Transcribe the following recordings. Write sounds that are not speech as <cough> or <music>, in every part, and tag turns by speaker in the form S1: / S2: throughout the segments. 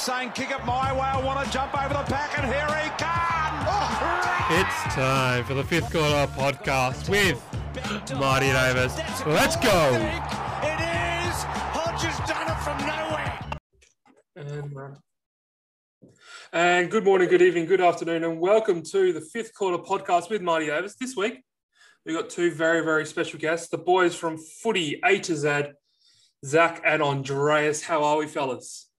S1: saying, kick it my way. I want to jump over the pack, and here he comes. <laughs>
S2: It's time for the fifth quarter podcast with Marty Davis. Let's go.
S1: It is. Hodge has done it from nowhere.
S3: And run. And good morning, good evening, good afternoon, and welcome to the fifth quarter podcast with Marty Davis. This week, we've got two very, very special guests the boys from Footy A to Z, Zac and Andreas. How are we, fellas?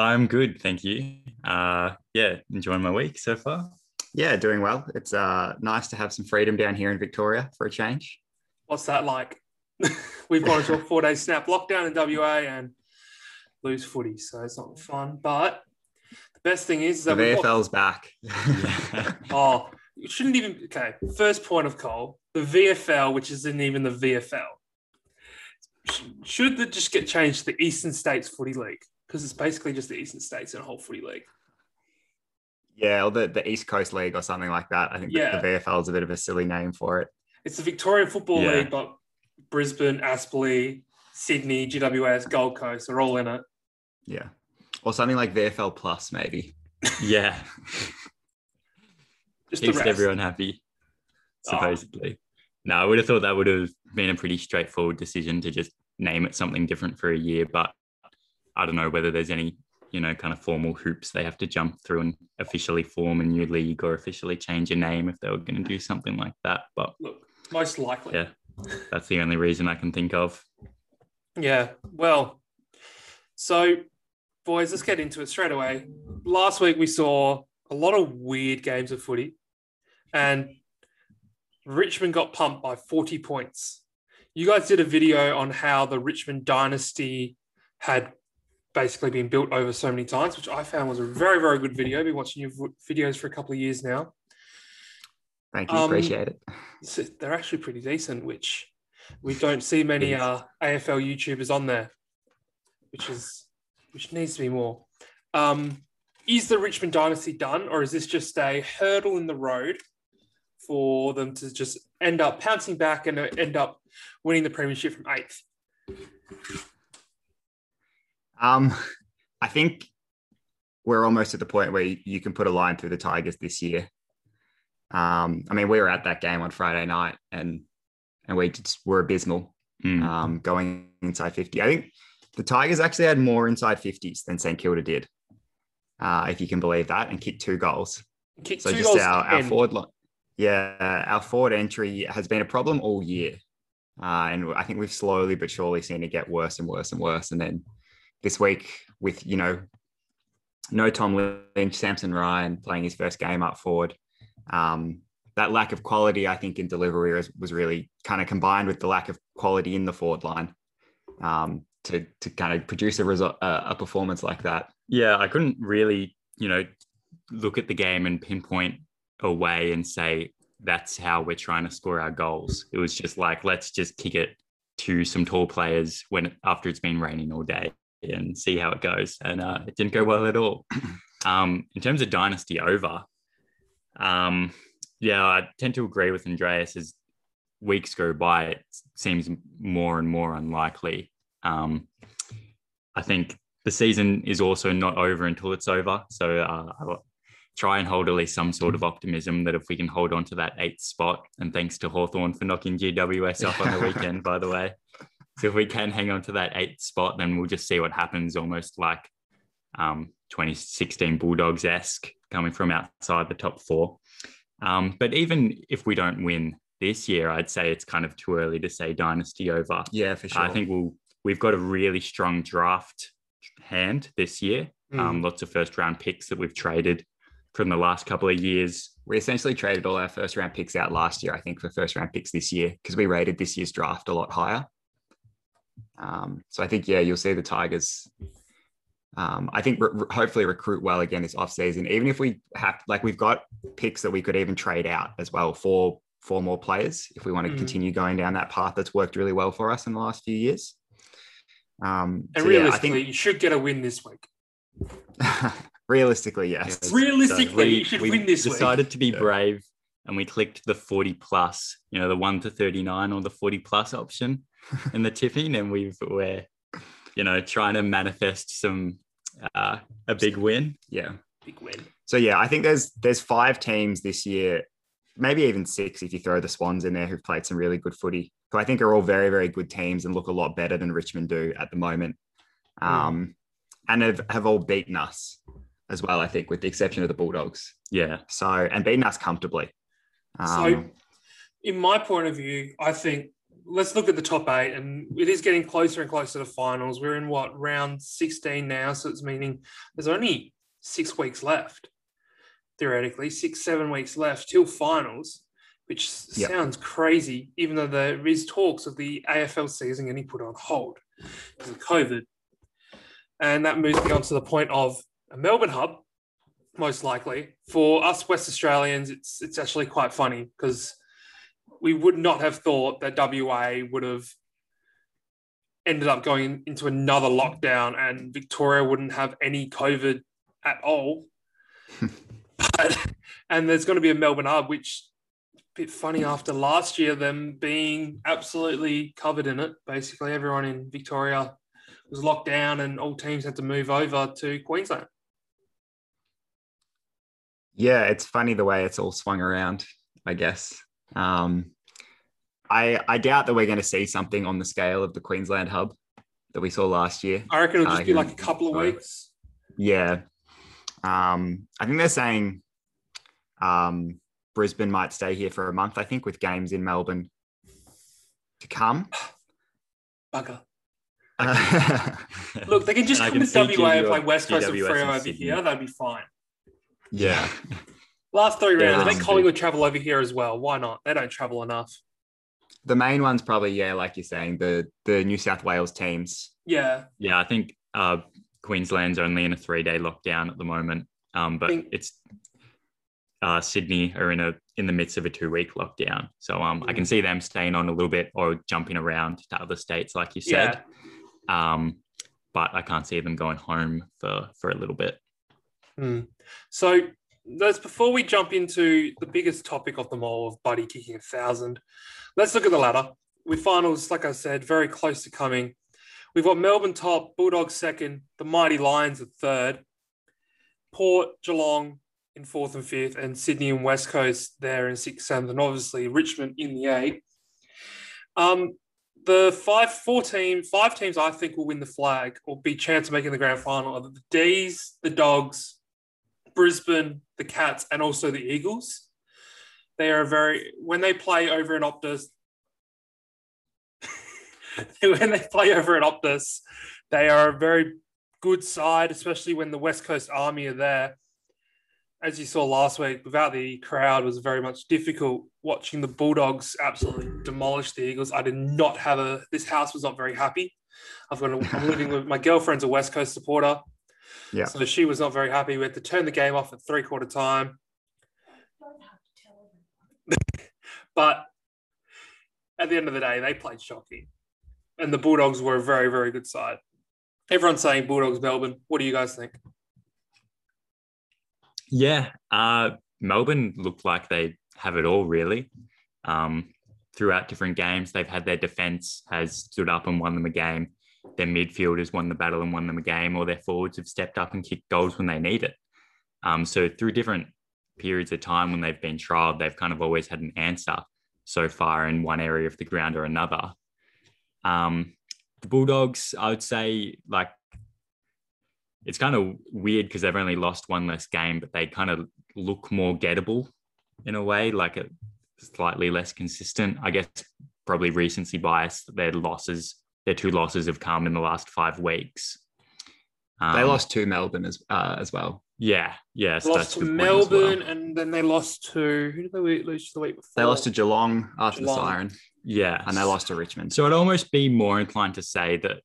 S4: I'm good, thank you. Uh, yeah, enjoying my week so far.
S5: Yeah, doing well. It's uh, nice to have some freedom down here in Victoria for a change.
S3: What's that like? <laughs> We've gone into a four day snap lockdown in WA and lose footy, so it's not fun. But the best thing is
S5: The
S3: that we've got-
S5: back. <laughs> <laughs>
S3: Oh, it shouldn't even. Okay, first point of call: the VFL, which isn't even the VFL, should that just get changed to the Eastern States Footy League because it's basically just the Eastern States and a whole footy league.
S5: yeah, or the, the East Coast League or something like that. I think
S3: Yeah.
S5: the VFL is a bit of a silly name for it.
S3: It's the Victorian Football
S4: Yeah.
S3: League, but Brisbane, Aspley, Sydney, GWS, Gold Coast are all in it.
S5: Yeah. Or something like VFL Plus, maybe. <laughs>
S4: Yeah, <laughs>
S3: Just the
S4: keeps everyone happy,
S3: Oh.
S4: supposedly. No, I would have thought that would have been a pretty straightforward decision to just name it something different for a year. But I don't know whether there's any, you know, kind of formal hoops they have to jump through and officially form a new league or officially change a name if they were going to do something like that. But
S3: Look, most likely.
S4: yeah, that's the only reason I can think of.
S3: Yeah, well, so boys, let's get into it straight away. Last week we saw a lot of weird games of footy, and Richmond got pumped by 40 points. You guys did a video on how the Richmond dynasty had basically been built over so many times, which I found was a very, very good video. I've been watching your videos for a couple of years now.
S5: Thank you.
S3: Um,
S5: Appreciate it.
S3: So they're actually pretty decent, which we don't see many uh, AFL YouTubers on there, which is which needs to be more. Um, is the Richmond dynasty done, or is this just a hurdle in the road for them to just end up pouncing back and end up winning the premiership from eighth?
S5: Um, <laughs> I think we're almost at the point where you, can put a line through the Tigers this year. Um, I mean, we were at that game on Friday night and and we just were abysmal
S4: Mm.
S5: um, going inside 50. I think the Tigers actually had more inside 50s than St Kilda did, uh, if you can believe that, and kicked two goals.
S3: Kick
S5: So
S3: two
S5: just
S3: goals
S5: our, our forward line, yeah, our forward entry has been a problem all year, uh, and I think we've slowly but surely seen it get worse and worse and worse. And then this week, with you know, no Tom Lynch, Samson Ryan playing his first game up forward, um, that lack of quality, I think, in delivery was, was really kind of combined with the lack of quality in the forward line um, to to kind of produce a result, a performance like that.
S4: Yeah, I couldn't really, you know, look at the game and pinpoint a way and say that's how we're trying to score our goals. It was just like let's just kick it to some tall players when after it's been raining all day and see how it goes. And uh, it didn't go well at all. <clears throat> Um, in terms of dynasty over, um, yeah, I tend to agree with Andreas. As weeks go by, it seems more and more unlikely. Um, I think the season is also not over until it's over. So uh, I'll try and hold at least some sort of optimism that if we can hold on to that eighth spot, and thanks to Hawthorn for knocking GWS off on the <laughs> weekend, by the way. So if we can hang on to that eighth spot, then we'll just see what happens, almost like um, 2016 Bulldogs esque coming from outside the top four. Um, but even if we don't win this year, I'd say it's kind of too early to say dynasty over.
S5: Yeah, for sure.
S4: I think we'll we've got a really strong draft hand this year. Um, lots of first round picks that we've traded from the last couple of years.
S5: we essentially traded all our first round picks out last year, I think, for first round picks this year because we rated this year's draft a lot higher. Um, so I think, yeah, you'll see the Tigers. Um, I think re- re- hopefully recruit well again this offseason, even if we have like we've got picks that we could even trade out as well for four more players if we want to
S3: Mhm.
S5: continue going down that path that's worked really well for us in the last few years. Um,
S3: And
S5: so, yeah, I
S3: realistically,
S5: think
S3: you should get a win this week. <laughs>
S5: realistically, yes.
S4: Yes.
S3: Realistically, you should win this week.
S4: decided to be
S5: Yeah.
S4: brave and we clicked the 40 plus, you know, the one to 39 or the 40 plus option <laughs> in the tipping. And we've, we're, you know, trying to manifest some uh, a big win.
S5: Yeah.
S3: Big win.
S5: So yeah, I think there's there's five teams this year, maybe even six if you throw the Swans in there who've played some really good footy, who I think are all very very good teams and look a lot better than Richmond do at the moment, um, and have, have all beaten us as well. I think, with the exception of the Bulldogs.
S4: Yeah,
S5: So and beaten us comfortably.
S3: So,
S5: Um,
S3: in my point of view, I think let's look at the top eight, and it is getting closer and closer to finals. We're in what round 16 now, so it's meaning there's only six weeks left, theoretically, six, seven weeks left till finals, which
S5: Yep.
S3: sounds crazy, even though there is talks of the AFL season getting put on hold because of COVID. And that moves me on to the point of a Melbourne hub, most likely. For us West Australians, it's it's actually quite funny because we would not have thought that WA would have ended up going into another lockdown and Victoria wouldn't have any COVID at all. <laughs> but and there's going to be a Melbourne hub, which a bit funny after last year, them being absolutely covered in it. Basically, everyone in Victoria was locked down and all teams had to move over to Queensland.
S5: Yeah, it's funny the way it's all swung around. I guess. Um, I I doubt that we're going to see something on the scale of the Queensland hub that we saw last year.
S3: I reckon it'll
S5: Uh,
S3: just be like a couple of weeks.
S5: Yeah. Um, I think they're saying um, Brisbane might stay here for a month, I think, with games in Melbourne to come.
S3: Bugger.
S5: Uh, <laughs>
S3: Look, they can just come to WA and play West Coast and Freo over here. That'd be fine.
S5: Yeah. <laughs>
S3: Last three
S4: Yeah,
S3: rounds,
S5: that's
S3: make Collingwood travel over here as well. Why not? They don't travel enough.
S5: The main one's probably, yeah, like you're saying, the the New South Wales teams.
S3: Yeah.
S4: yeah. I think uh, Queensland's only in a three-day lockdown at the moment, um, but
S3: Think-
S4: it's uh, Sydney are in a in the midst of a two-week lockdown. So um, I can see them staying on a little bit or jumping around to other states, like you said. Um, but I can't see them going home for for a little bit.
S3: Hmm. So that's before we jump into the biggest topic of them all of Buddy kicking a thousand. Let's look at the ladder. With finals, like I said, very close to coming. We've got Melbourne top, Bulldogs second, the Mighty Lions at third, Port, Geelong in fourth and fifth, and Sydney and West Coast there in sixth, seventh, and obviously Richmond in the eight. Um, the five, four team, five teams I think will win the flag or be chance of making the grand final are the D's, the Dogs, Brisbane, the Cats, and also the Eagles. They are very when they play over in Optus. <laughs> when they play over in Optus, they are a very good side, especially when the West Coast Army are there. As you saw last week, without the crowd, was very much difficult watching the Bulldogs absolutely demolish the Eagles. I did not have a. This house was not very happy. I've got. A, I'm living with my <laughs> girlfriend's a West Coast supporter.
S5: Yeah.
S3: So she was not very happy. We had to turn the game off at three quarter time. <laughs> but at the end of the day, they played shocking. And the Bulldogs were a very, very good side. Everyone's saying Bulldogs Melbourne. What do you guys think?
S4: Yeah, uh, Melbourne looked like they have it all really. Um, throughout different games, they've had their defense has stood up and won them a game. Their midfield has won the battle and won them a game, or their forwards have stepped up and kicked goals when they need it. Um, so through different periods of time when they've been trialed, they've kind of always had an answer so far in one area of the ground or another. Um, the Bulldogs, I would say, like it's kind of weird because they've only lost one less game, but they kind of look more gettable in a way, like a slightly less consistent. I guess probably recency bias. Their losses, their two losses have come in the last five weeks.
S5: They
S4: Um,
S5: lost to Melbourne as uh, as well.
S4: Yeah, yeah. so
S3: lost
S4: that's
S3: to
S4: a good point as well.
S3: Melbourne, and then they lost to who did they lose the week before?
S5: They lost to Geelong after
S3: Geelong.
S5: the siren,
S4: Yeah,
S5: and they lost to Richmond.
S4: So I'd almost be more inclined to say that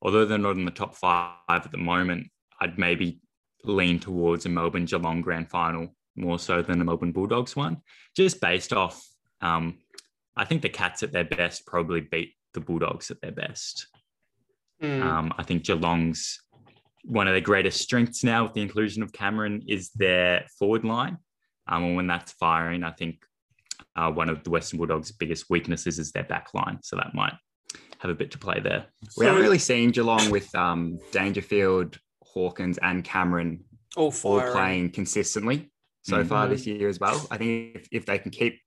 S4: although they're not in the top five at the moment, I'd maybe lean towards a Melbourne Geelong grand final more so than a Melbourne Bulldogs one, just based off. Um, I think the Cats at their best probably beat the Bulldogs at their best.
S3: Hmm.
S4: Um, I think Geelong's one of their greatest strengths now with the inclusion of Cameron is their forward line. Um, and when that's firing, I think uh, one of the Western Bulldogs' biggest weaknesses is their back line. So that might have a bit to play there.
S5: We haven't really seen Geelong with um, Dangerfield, Hawkins, and Cameron
S3: all
S5: all playing consistently so
S4: Mhm.
S5: far this year as well. I think if, if they can keep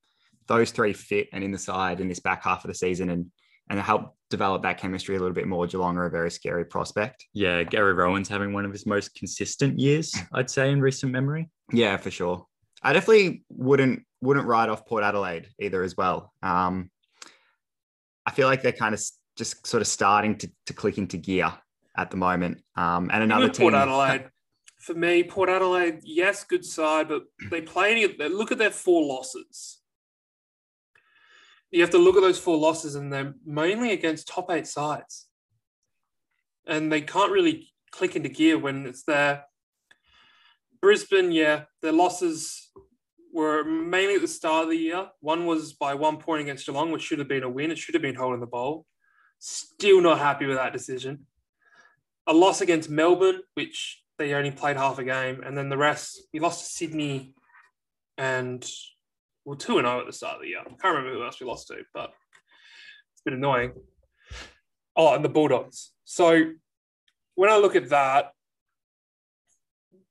S5: those three fit and in the side in this back half of the season and and help develop that chemistry a little bit more, Geelong are a very scary prospect.
S4: Yeah, Gary Rohan's having one of his most consistent years, I'd say, in recent memory.
S5: Yeah, for sure. I definitely wouldn't wouldn't write off Port Adelaide either as well. Um, I feel like they're kind of just sort of starting to, to click into gear at the moment. Um, and another team,
S3: Port Adelaide. For me, Port Adelaide, yes, good side, but they play any. they- Look at their four losses. You have to look at those four losses, and they're mainly against top eight sides, and they can't really click into gear when it's there. Brisbane, yeah, their losses were mainly at the start of the year. One was by one point against Geelong, which should have been a win. It should have been holding the bowl. Still not happy with that decision a loss against Melbourne, which they only played half a game, and then the rest, we lost to Sydney and well, 2 0 at the start of the year. I can't remember who else we lost to, but it's been annoying. Oh, and the Bulldogs. So when I look at that,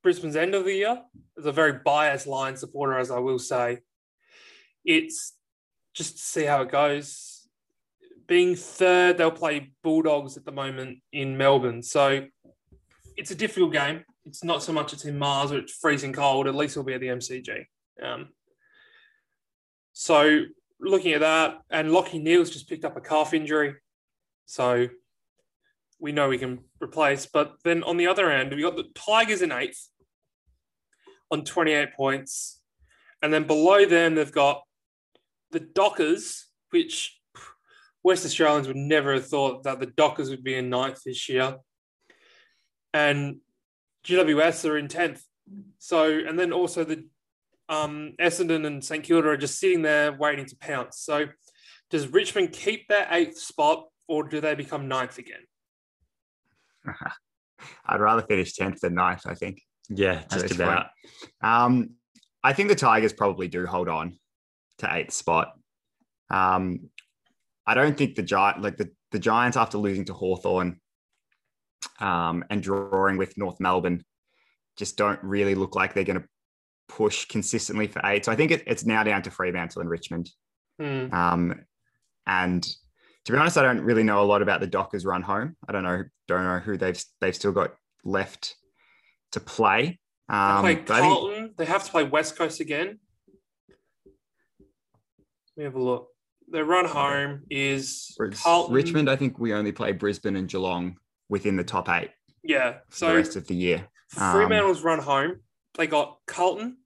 S3: Brisbane's end of the year, as a very biased line supporter, as I will say, it's just to see how it goes being third, they'll play Bulldogs at the moment in Melbourne. So it's a difficult game. It's not so much it's in Mars or it's freezing cold. At least it'll be at the MCG. Um, so looking at that, and Lachie Neale's just picked up a calf injury. So we know we can replace. But then on the other end, we got the Tigers in eighth on 28 points. And then below them, they've got the Dockers, which West Australians would never have thought that the Dockers would be in ninth this year. And GWS are in 10th. So, and then also the um, Essendon and St Kilda are just sitting there waiting to pounce. So, does Richmond keep their eighth spot or do they become ninth again? <laughs>
S5: I'd rather finish 10th than 9th, I think.
S4: Yeah, just
S5: this
S4: about.
S5: Um, I think the Tigers probably do hold on to eighth spot. Um, I don't think the Giant like the, the Giants after losing to Hawthorn um, and drawing with North Melbourne just don't really look like they're going to push consistently for eight. So I think it, it's now down to Fremantle and Richmond.
S3: Hmm.
S5: Um, and to be honest, I don't really know a lot about the Dockers run home. I don't know don't know who they've they've still got left to play.
S3: They
S5: Um,
S3: play
S5: but I think-
S3: Carlton. They have to play West Coast again. Let me have a look. Their run home is Carlton.
S5: Richmond, I think we only play Brisbane and Geelong within the top eight
S3: Yeah. So
S5: the rest of the year. Um,
S3: Fremantle's run home. They got Carlton,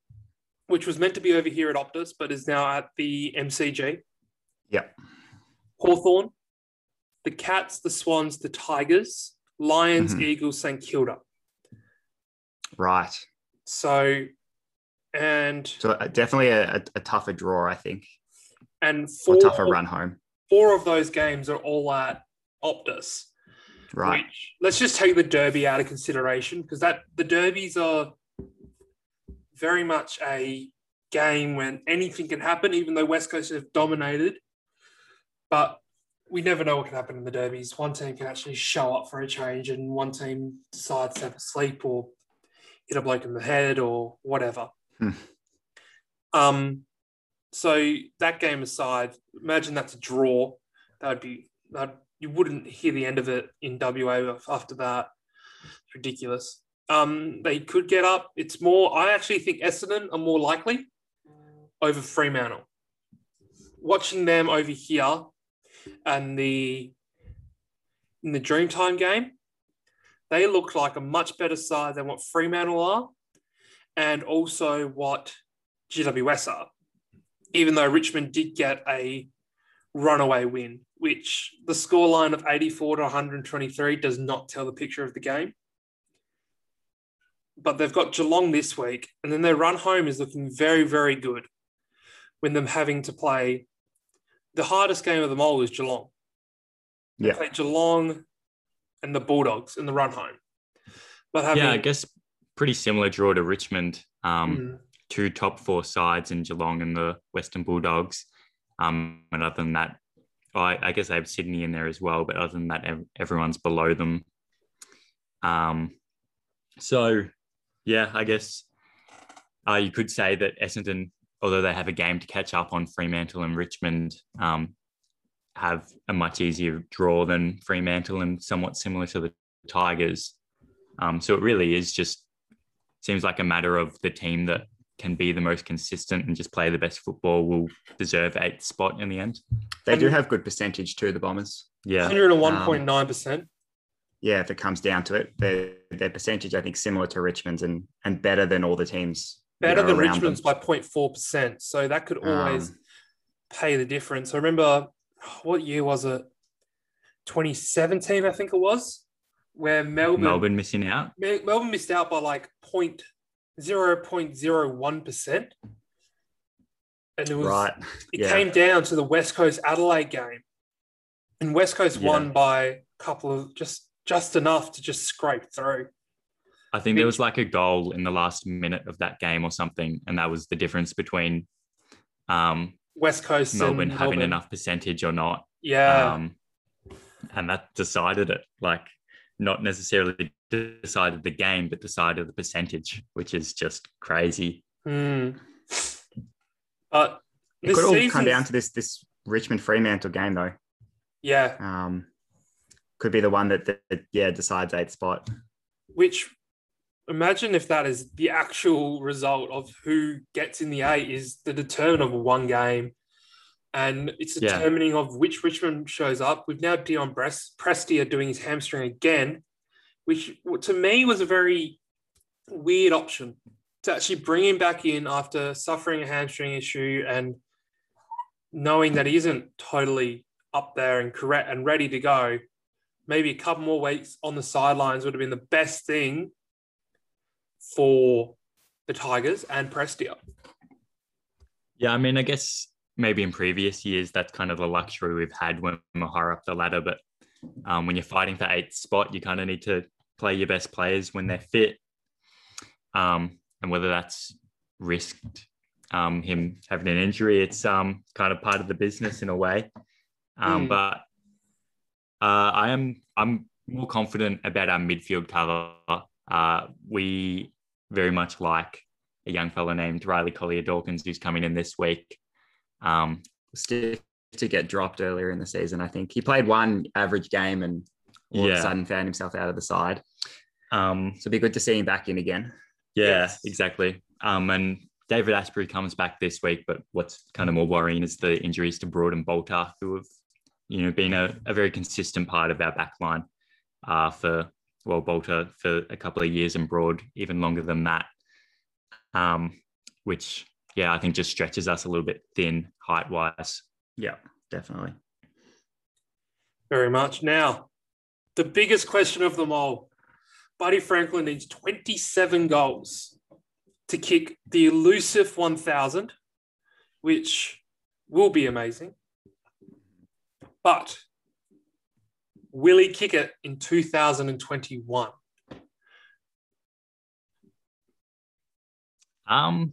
S3: which was meant to be over here at Optus, but is now at the MCG.
S5: Yep.
S3: Hawthorn, the Cats, the Swans, the Tigers, Lions,
S5: Mhm.
S3: Eagles, St Kilda.
S5: Right.
S3: So, and
S5: So uh, definitely a, a, tougher draw, I think,
S3: and
S5: or
S3: four,
S5: tougher run home.
S3: four of those games are all at Optus.
S5: Right.
S3: Which, let's just take the Derby out of consideration because that the Derbies are very much a game when anything can happen, even though West Coast have dominated. But we never know what can happen in the Derbies. One team can actually show up for a change, and one team decides to have a sleep or hit a bloke in the head or whatever.
S5: Hmm.
S3: Um, so that game aside, imagine that's a draw. That would be that you wouldn't hear the end of it in WA after that. It's ridiculous. Um, they could get up. It's more. I actually think Essendon are more likely over Fremantle. Watching them over here and the in the Dreamtime game, they look like a much better side than what Fremantle are, and also what GWS are. Even though Richmond did get a runaway win, which the scoreline of 84 to 123 does not tell the picture of the game. But they've got Geelong this week, and then their run home is looking very, very good when them having to play the hardest game of them all is Geelong. They
S5: Yeah.
S3: play Geelong and the Bulldogs in the run home. But having
S4: Yeah, I guess pretty similar draw to Richmond. Um,
S3: Mm,
S4: Two top four sides in Geelong and the Western Bulldogs. Um, and other than that, oh, I, I guess they have Sydney in there as well, but other than that, ev- everyone's below them. Um, so yeah, I guess uh, you could say that Essendon, although they have a game to catch up on Fremantle and Richmond, um, have a much easier draw than Fremantle and somewhat similar to the Tigers. Um, so it really is just seems like a matter of the team that can be the most consistent and just play the best football will deserve eighth spot in the end.
S5: They do have good percentage too, the Bombers.
S4: Yeah.
S3: 101.9%.
S5: Yeah, if it comes down to it, their their percentage I think similar to Richmond's and and better than all the teams.
S3: better than Richmond's
S5: them.
S3: by 0.4%. So that could always
S5: Um,
S3: pay the difference. I remember, what year was it? 2017, I think it was, where Melbourne,
S4: Melbourne missing out.
S3: Melbourne missed out by like 0.01%. And it was
S5: right.
S3: it
S5: yeah.
S3: came down to the West Coast Adelaide game. And West Coast
S4: Yeah.
S3: won by a couple of just just enough to just scrape through.
S4: I think there was like a goal in the last minute of that game or something, and that was the difference between um,
S3: West Coast
S4: Melbourne
S3: and
S4: having
S3: Melbourne.
S4: enough percentage or not.
S3: Yeah.
S4: Um, and that decided it. Like, not necessarily decided the game, but decided the percentage, which is just crazy.
S3: Hmm. But
S5: It
S3: this
S5: could all come down to this this Richmond Fremantle game though.
S3: yeah,
S5: Um, could be the one that, that, yeah decides eighth spot.
S3: which imagine if that is the actual result of who gets in the eight is the determinant of one game. And it's
S4: Yeah.
S3: determining of which Richmond shows up. We've now Dion Brest, Prestia doing his hamstring again, which to me was a very weird option to actually bring him back in after suffering a hamstring issue and knowing that he isn't totally up there and correct and ready to go. Maybe a couple more weeks on the sidelines would have been the best thing for the Tigers and Prestia.
S4: Yeah, I mean, I guess maybe in previous years, that's kind of the luxury we've had when we're higher up the ladder. But um, when you're fighting for eighth spot, you kind of need to play your best players when they're fit. Um, and whether that's risked um, him having an injury, it's um, kind of part of the business in a way. Um,
S3: Mm.
S4: But uh, I am I'm more confident about our midfield cover. Uh, we very much like a young fellow named Riley Collier Dawkins who's coming in this week. Um,
S5: Stiff to get dropped earlier in the season. I think he played one average game and all of a sudden found himself out of the side.
S4: um,
S5: So it'd be good to see him back in again.
S4: yeah,
S3: Yes.
S4: exactly. Um, and David Astbury comes back this week, but what's kind of more worrying is the injuries to Broad and Balta, who have, you know, been a, a very consistent part of our back line uh, for, well, Balta for a couple of years and Broad even longer than that, um, which, yeah, I think just stretches us a little bit thin height wise.
S5: Yeah, definitely.
S3: Very much. Now, the biggest question of them all Buddy Franklin needs 27 goals to kick the elusive 1000, which will be amazing. But will he kick it in 2021?
S4: Um,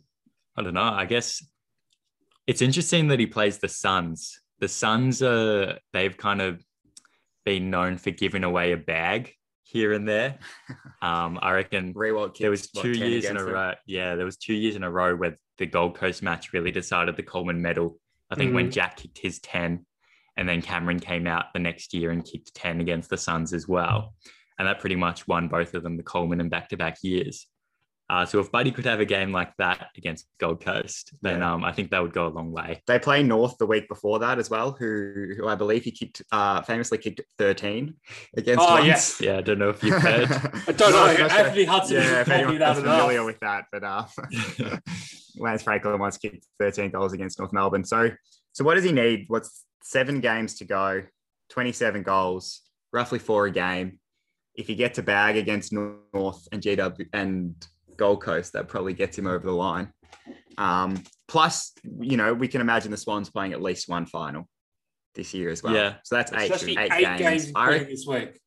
S4: I don't know. I guess it's interesting that he plays the Suns. The Suns are they've kind of been known for giving away a bag here and there. <laughs> Um, I reckon
S5: Riewoldt
S4: there was two
S5: 10
S4: years in a
S5: against them?
S4: row. Yeah, there was two years in a row where the Gold Coast match really decided the Coleman medal. I think when
S3: Mhm.
S4: Jack kicked his 10 and then Cameron came out the next year and kicked 10 against the Suns as well. And that pretty much won both of them the Coleman and back-to-back years. Uh, so if Buddy could have a game like that against Gold Coast, then
S5: Yeah.
S4: um, I think that would go a long way.
S5: They play North the week before that as well, who who I believe he kicked uh famously kicked 13 against
S3: Oh,
S5: once.
S3: yes.
S4: Yeah, I don't know if you've heard. <laughs>
S3: I don't know.
S5: Not- not.
S3: Anthony Hudson
S5: Yeah,
S3: yeah,
S5: if
S3: told me
S5: anyone's
S3: that
S5: familiar with that, but uh, <laughs> Lance Franklin once kicked 13 goals against North Melbourne. So, so what does he need? What's seven games to go? 27 goals, roughly four a game. If he gets a bag against North and GW and Gold Coast, that probably gets him over the line. Um, plus, you know, we can imagine the Swans playing at least one final this year as well.
S4: Yeah.
S5: So that's
S3: It's
S5: eight,
S3: just
S5: eight,
S3: eight,
S5: games.
S3: games,
S5: I,
S3: including
S5: reckon,
S3: this week.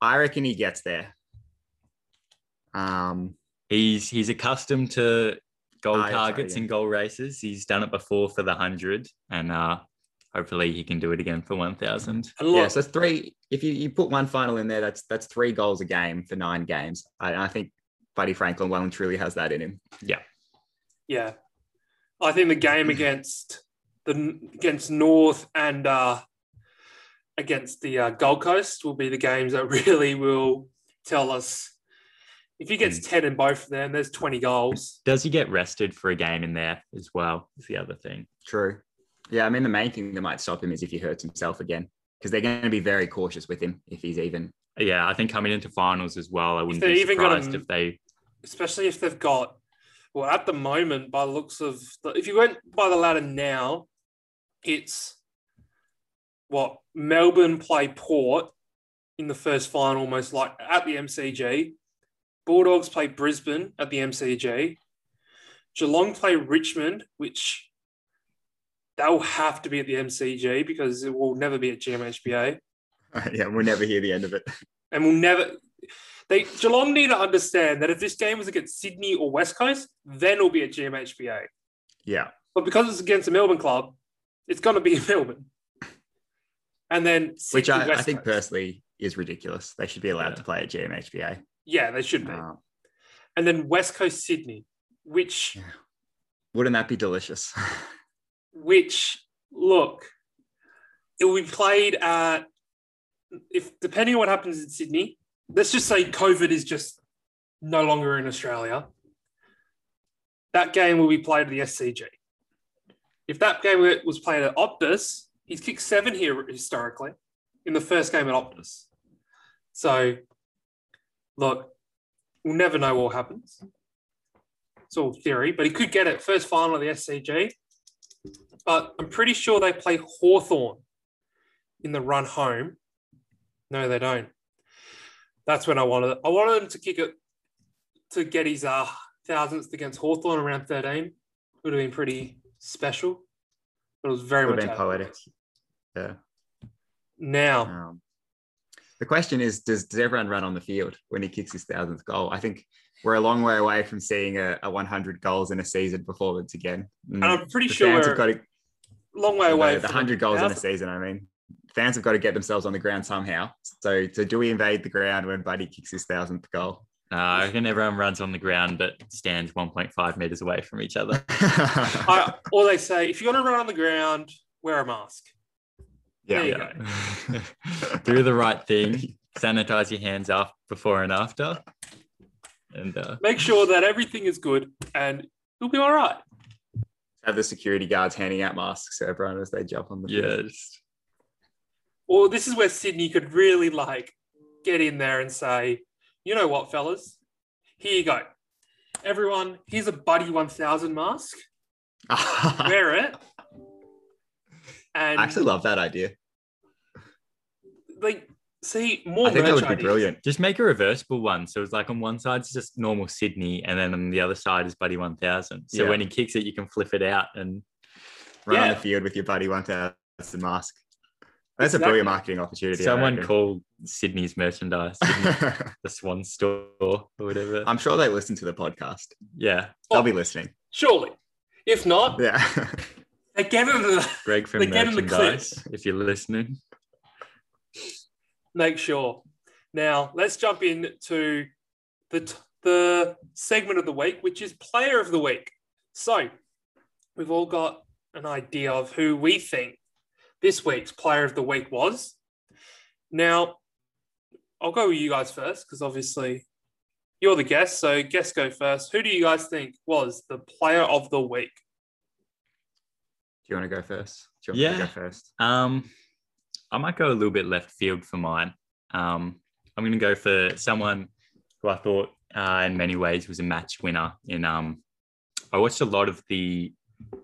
S5: I reckon he gets there. Um,
S4: he's he's accustomed to goal
S5: that's right,
S4: targets
S5: yeah.
S4: and goal races. He's done it before for the hundred, and uh, hopefully he can do it again for 1,000.
S3: And
S5: yeah, so three. If you, you put one final in there, that's that's three goals a game for nine games. I, I think Buddy Franklin well and truly has that in him.
S3: Yeah yeah, I think the game against the against North and uh, against the uh, Gold Coast will be the games that <laughs> really will tell us if he gets ten in both of them. There's twenty goals.
S4: Does he get rested for a game in there as well? Is the other thing.
S5: True. Yeah, I mean the main thing that might stop him is if he hurts himself again, because they're going to be very cautious with him if he's even.
S4: Yeah, I think coming into finals as well, I wouldn't
S3: they
S4: be
S3: even got
S4: surprised if they.
S3: especially if they've got well at the moment by the looks of the, if you went by the ladder now it's what melbourne play port in the first final most like at the mcg bulldogs play brisbane at the mcg geelong play richmond which they'll have to be at the mcg because it will never be at gmhba <laughs>
S5: yeah, we'll never hear the end of it.
S3: and we'll never. They Geelong need to understand that if this game was against Sydney or West Coast, then it'll be at GMHBA.
S5: Yeah,
S3: But because it's against a Melbourne club, it's going to be <laughs> in Melbourne. And then
S5: which
S3: Sydney,
S5: I, I
S3: West
S5: think
S3: Coast.
S5: personally is ridiculous. They should be allowed
S4: Yeah.
S5: to play at GMHBA.
S3: yeah, they should be.
S5: Uh,
S3: And then West Coast Sydney, which
S5: wouldn't that be delicious? <laughs>
S3: which look, it will be played at if depending on what happens in Sydney. Let's just say COVID is just no longer in Australia. That game will be played at the SCG. If that game was played at Optus, he's kicked seven here historically in the first game at Optus. So, look, we'll never know what happens. It's all theory, but he could get it first final of the SCG but I'm pretty sure they play Hawthorn in the run home. No, they don't. That's when I wanted I wanted him to kick it to get his uh thousandth against Hawthorn around 13. Would have been pretty special. But it was very
S5: Would
S3: much
S5: been
S3: out of the
S5: poetic. Yeah.
S3: Now,
S5: Um, the question is, does, does everyone run on the field when he kicks his thousandth goal? I think we're a long way away from seeing a, a 100 goals in a season performance again.
S3: and I'm pretty
S5: the
S3: sure
S5: fans have got to,
S3: long way away.
S5: the, the 100 goals in a season. I mean, fans have got to get themselves on the ground somehow. So, so do we invade the ground when Buddy kicks his thousandth goal?
S4: Uh, I reckon everyone runs on the ground but stands 1.5 meters away from each other. <laughs>
S3: I, or they say, if you're going to run on the ground, wear a mask.
S5: yeah, yeah. <laughs>
S4: Do the right thing. Sanitize your hands up before and after. And uh,
S3: Make sure that everything is good and you'll be all right.
S5: Have the security guards handing out masks to everyone as they jump on the field.
S4: yes,
S3: Well, this is where Sydney could really like get in there and say, you know what, fellas, here you go. Everyone, here's a Buddy 1000 mask. <laughs> Wear it. And
S5: actually love that idea.
S3: like, see more
S5: I think that
S3: merch
S5: would be brilliant.
S4: just make a reversible one. So it's like on one side it's just normal Sydney, and then on the other side is Buddy 1000. So
S5: Yeah.
S4: when he kicks it, you can flip it out and
S5: Run on the field with your buddy 1000 mask. That's a brilliant marketing opportunity.
S4: Someone
S5: reckon.
S4: call Sydney's merchandise Sydney- <laughs> the Swan Store or whatever.
S5: I'm sure they listen to the podcast.
S4: yeah,
S5: They'll
S3: Oh.
S5: be listening.
S3: Surely. If not,
S5: Yeah.
S3: they get into the
S4: Greg from
S3: They get in the
S4: merchandise. If you're listening,
S3: make sure. Now, let's jump into the, t- the segment of the week, which is player of the week. So, we've all got an idea of who we think this week's player of the week was. Now, I'll go with you guys first because obviously you're the guest. So, guest go first. Who do you guys think was the player of the week?
S5: Do you want to go first? Do you want
S4: Yeah.
S5: to go first?
S4: um, I might go a little bit left field for mine. Um, I'm going to go for someone who I thought, uh, in many ways, was a match winner. In um, I watched a lot of the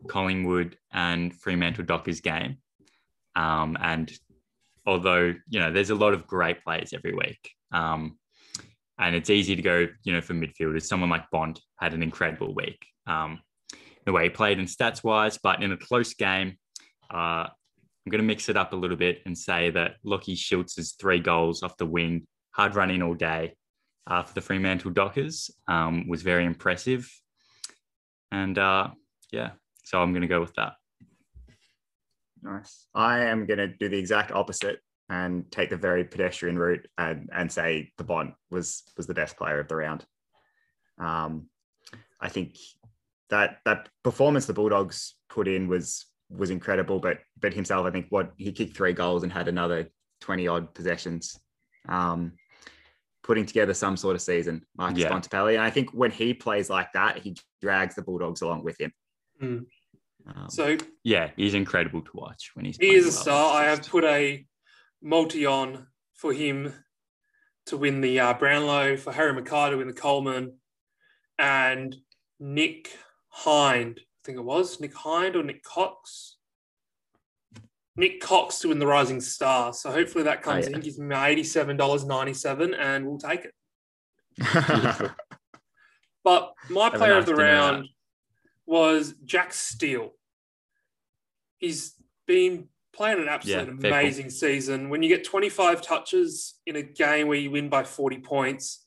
S4: Collingwood and Fremantle Dockers game, um, and although you know there's a lot of great players every week, um, and it's easy to go, you know, for midfielders. Someone like Bond had an incredible week. Um, the way he played in stats wise, but in a close game, uh, I'm going to mix it up a little bit and say that Lachie Schultz's three goals off the wing, hard running all day uh, for the Fremantle Dockers, um, was very impressive. And uh, yeah, so I'm going to go with that.
S5: Nice. I am going to do the exact opposite and take the very pedestrian route and, and say the Bond was was the best player of the round. Um, I think that that performance the Bulldogs put in was was incredible, but but himself, I think what he kicked three goals and had another twenty odd possessions, um, putting together some sort of season. Marcus
S4: Yeah.
S5: Bontempelli, and I think when he plays like that, he drags the Bulldogs along with him.
S3: Mm.
S5: Um,
S3: So
S4: Yeah, he's incredible to watch when he's.
S3: he
S4: playing
S3: is a
S4: well.
S3: star. I have put a multi on for him to win the uh, Brownlow, for Harry McKay to win the Coleman, and Nick Hind, I think it was Nick Hind or Nik Cox. Nik Cox to win the Rising Star. So hopefully that comes
S5: yeah.
S3: in, gives me eighty-seven dollars ninety-seven, and we'll take it. <laughs> But my
S4: Have
S3: player
S4: nice
S3: of the round was Jack Steele. He's been playing an absolute
S4: Yeah,
S3: amazing season. When you get 25 touches in a game where you win by 40 points,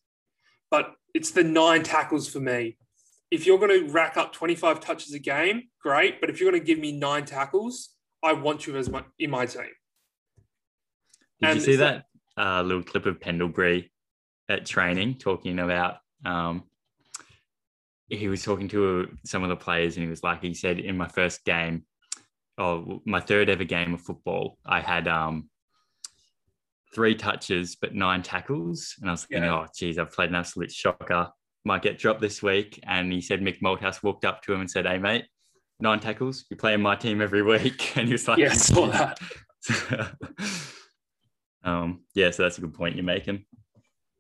S3: but it's the nine tackles for me. If you're going to rack up 25 touches a game, great. But if you're going to give me nine tackles, I want you as my in my team.
S4: Did
S3: and
S4: you see that uh, little clip of Pendlebury at training talking about? Um, he was talking to some of the players, and he was like, he said, in my first game, oh, my third ever game of football, I had um, three touches but nine tackles, and I was thinking,
S3: Yeah.
S4: oh, geez, I've played an absolute shocker. Might get dropped this week. And he said Mick Malthouse walked up to him and said, "Hey, mate." Nine tackles. You play in my team every week, <laughs> and he was like,
S3: Yeah, I saw <laughs> that. <laughs>
S4: um, yeah, so that's a good point you're making.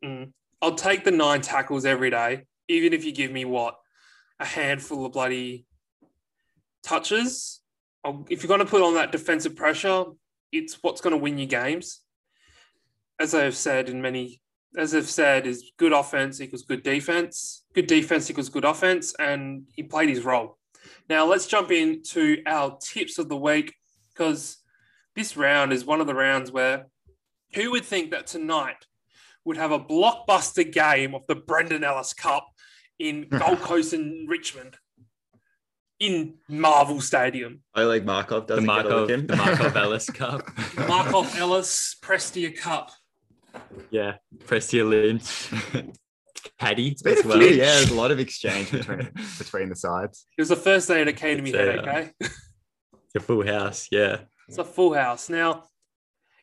S3: Mm. I'll take the nine tackles every day, even if you give me what a handful of bloody touches. I'll, if you're going to put on that defensive pressure, it's what's going to win you games. As I've said in many, as I've said, is good offense equals good defense. Good defense equals good offense, and he played his role. Now let's jump into our tips of the week because this round is one of the rounds where who would think that tonight would have a blockbuster game of the Brandon Ellis Cup in <laughs> Gold Coast and Richmond in Marvel Stadium.
S5: Oleg Markov doesn't get a
S4: Markov,
S5: look in.
S4: the Markov <laughs> Ellis Cup.
S3: Markov Ellis Prestia Cup.
S4: Yeah, Prestia Lynch, <laughs> Paddy as well.
S5: few, yeah. There's a lot of exchange between <laughs> between the sides.
S3: It was the first day it came to me
S4: It's a,
S3: headache, eh?
S4: It's a full house. Yeah,
S3: It's a full house. Now,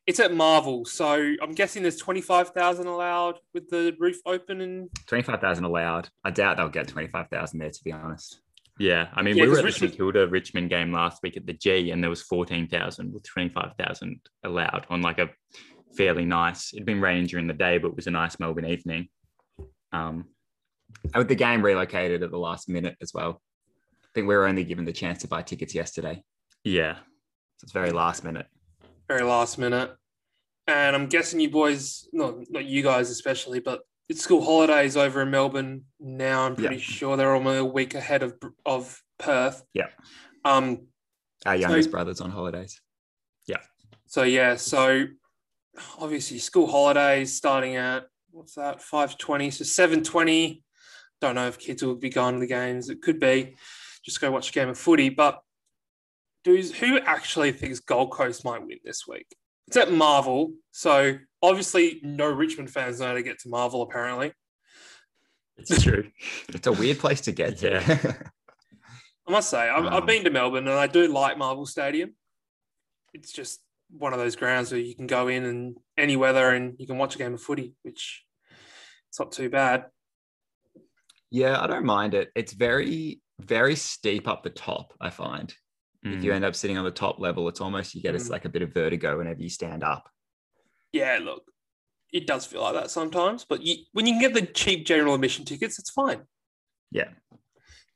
S3: it's at Marvel, so I'm guessing there's 25,000 allowed with the roof open and
S5: Twenty five thousand allowed. I doubt they'll get twenty five thousand there. To be honest.
S4: yeah. I mean,
S3: Yeah,
S4: we were
S3: 'cause
S4: at
S3: Richmond-
S4: the St Kilda Richmond game last week at the G, and there was fourteen thousand with twenty five thousand allowed on like a fairly nice. It'd been raining during the day, but it was a nice Melbourne evening. Um,
S5: And with the game relocated at the last minute as well. I think we were only given the chance to buy tickets yesterday.
S4: yeah,
S5: So it's very last minute.
S3: very last minute. And I'm guessing you boys, not not you guys especially, but it's school holidays over in Melbourne now. I'm pretty sure they're only a week ahead of of Perth.
S5: Yeah.
S3: Um.
S5: Our youngest brother's on holidays. Yeah.
S3: So yeah. So obviously school holidays starting at what's that? Five twenty. So seven twenty. Don't know if kids will be going to the games. It could be. Just go watch a game of footy. But dudes, who actually thinks Gold Coast might win this week? It's at Marvel. So obviously no Richmond fans know how to get to Marvel, apparently.
S4: it's true. <laughs>
S5: It's a weird place to get to. <laughs>
S3: I must say, I've, I've
S5: Um,
S3: been to Melbourne and I do like Marvel Stadium. It's just one of those grounds where you can go in and any weather and you can watch a game of footy, which it's not too bad.
S5: yeah, I don't mind it. It's very, very steep up the top, I find. If you
S4: Mm.
S5: end up sitting on the top level, it's almost you get
S3: Mm.
S5: it's like a bit of vertigo whenever you stand up.
S3: Yeah, look, it does feel like that sometimes, but you, when you can get the cheap general admission tickets, it's fine.
S5: Yeah.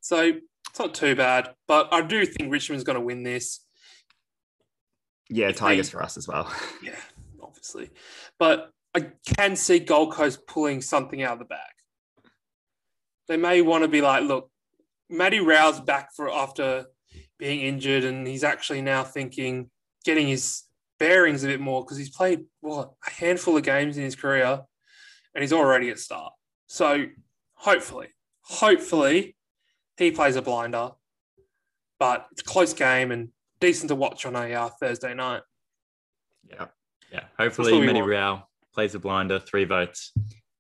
S3: So it's not too bad, but I do think Richmond's going to win this.
S5: Yeah,
S3: If
S5: Tigers
S3: they-
S5: for us as well. <laughs>
S3: Yeah, obviously. But I can see Gold Coast pulling something out of the bag. They may want to be like, look, Matty Rowell's back for after being injured, and he's actually now thinking, getting his bearings a bit more because he's played what a handful of games in his career, and he's already at start. So hopefully, hopefully, he plays a blinder. But it's a close game, and decent to watch on a uh, Thursday night.
S5: Yeah.
S4: Yeah. Hopefully,
S3: what we
S4: Matty
S3: want.
S4: Rowell plays a blinder, three votes,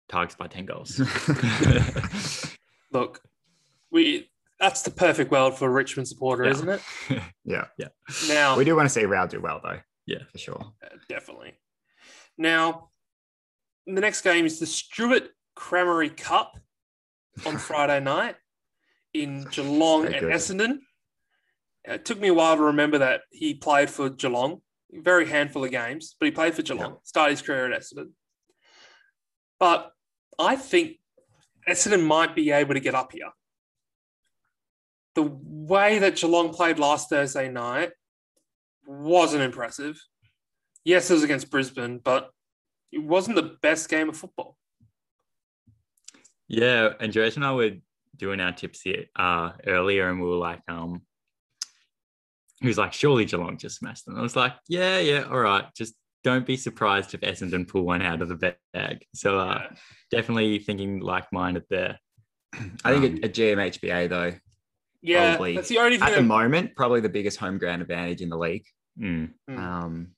S4: targets by 10 goals. <laughs>
S3: Look, we that's the perfect world for a Richmond supporter,
S4: Yeah.
S3: isn't it? <laughs>
S5: yeah. Yeah.
S3: Now,
S5: We do want to see Rowell do well, though.
S4: Yeah.
S5: For sure.
S3: Uh, definitely. Now, the next game is the Stuart Crameri Cup on <laughs> Friday night in Geelong
S5: Very
S3: and. Essendon. It took me a while to remember that he played for Geelong, very handful of games, but he played for Geelong, started his career at Essendon. But I think Essendon might be able to get up here. The way that Geelong played last Thursday night wasn't impressive. Yes, it was against Brisbane, but it wasn't the best game of football.
S4: Yeah, and Joyce and I were doing our tips here uh, earlier, and we were like, um, he was like, surely Geelong just smashed them. I was like, yeah, yeah, all right. Just don't be surprised if Essendon pull one out of the bag. So uh,
S3: Yeah.
S4: definitely thinking like-minded there.
S5: I think
S4: Um,
S5: at, at GMHBA, though,
S3: Yeah,
S5: Probably.
S3: that's the only thing.
S5: at the moment, probably the biggest home ground advantage in the league.
S4: Mm.
S5: Um,